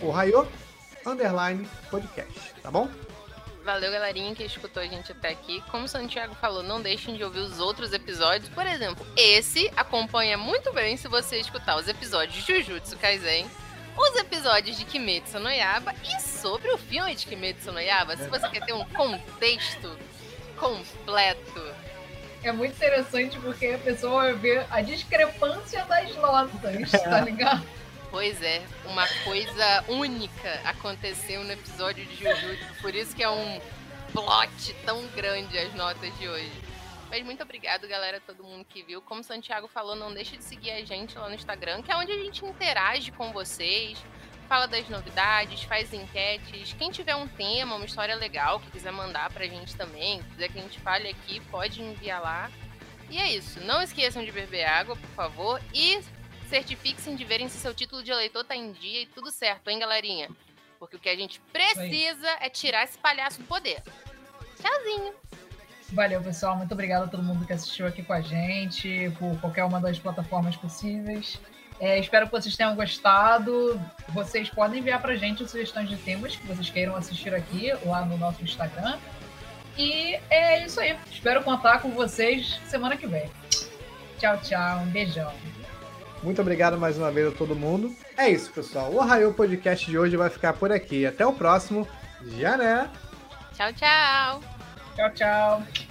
o Raio Underline Podcast, tá bom? Valeu, galerinha, que escutou a gente até aqui. Como o Santiago falou, não deixem de ouvir os outros episódios. Por exemplo, esse acompanha muito bem se você escutar os episódios de Jujutsu Kaisen, os episódios de Kimetsu no Yaiba e sobre o filme de Kimetsu no Yaiba, se você quer ter um contexto completo. É muito interessante porque a pessoa vai ver a discrepância das notas, tá ligado? Pois é, uma coisa única aconteceu no episódio de Jujutsu, por isso que é um plot tão grande as notas de hoje. Mas muito obrigado, galera, todo mundo que viu. Como o Santiago falou, não deixe de seguir a gente lá no Instagram, que é onde a gente interage com vocês, fala das novidades, faz enquetes. Quem tiver um tema, uma história legal que quiser mandar pra gente também, quiser que a gente fale aqui, pode enviar lá. E é isso. Não esqueçam de beber água, por favor, e certifiquem de verem se seu título de eleitor tá em dia e tudo certo, hein, galerinha? Porque o que a gente precisa é tirar esse palhaço do poder. Tchauzinho! Valeu, pessoal. Muito obrigado a todo mundo que assistiu aqui com a gente, por qualquer uma das plataformas possíveis. É, espero que vocês tenham gostado. Vocês podem enviar pra gente sugestões de temas que vocês queiram assistir aqui, lá no nosso Instagram. E é isso aí. Espero contar com vocês semana que vem. Tchau, tchau. Um beijão. Muito obrigado mais uma vez a todo mundo. É isso, pessoal. O Raio Podcast de hoje vai ficar por aqui. Até o próximo. Já né? Tchau, tchau! Tchau, tchau.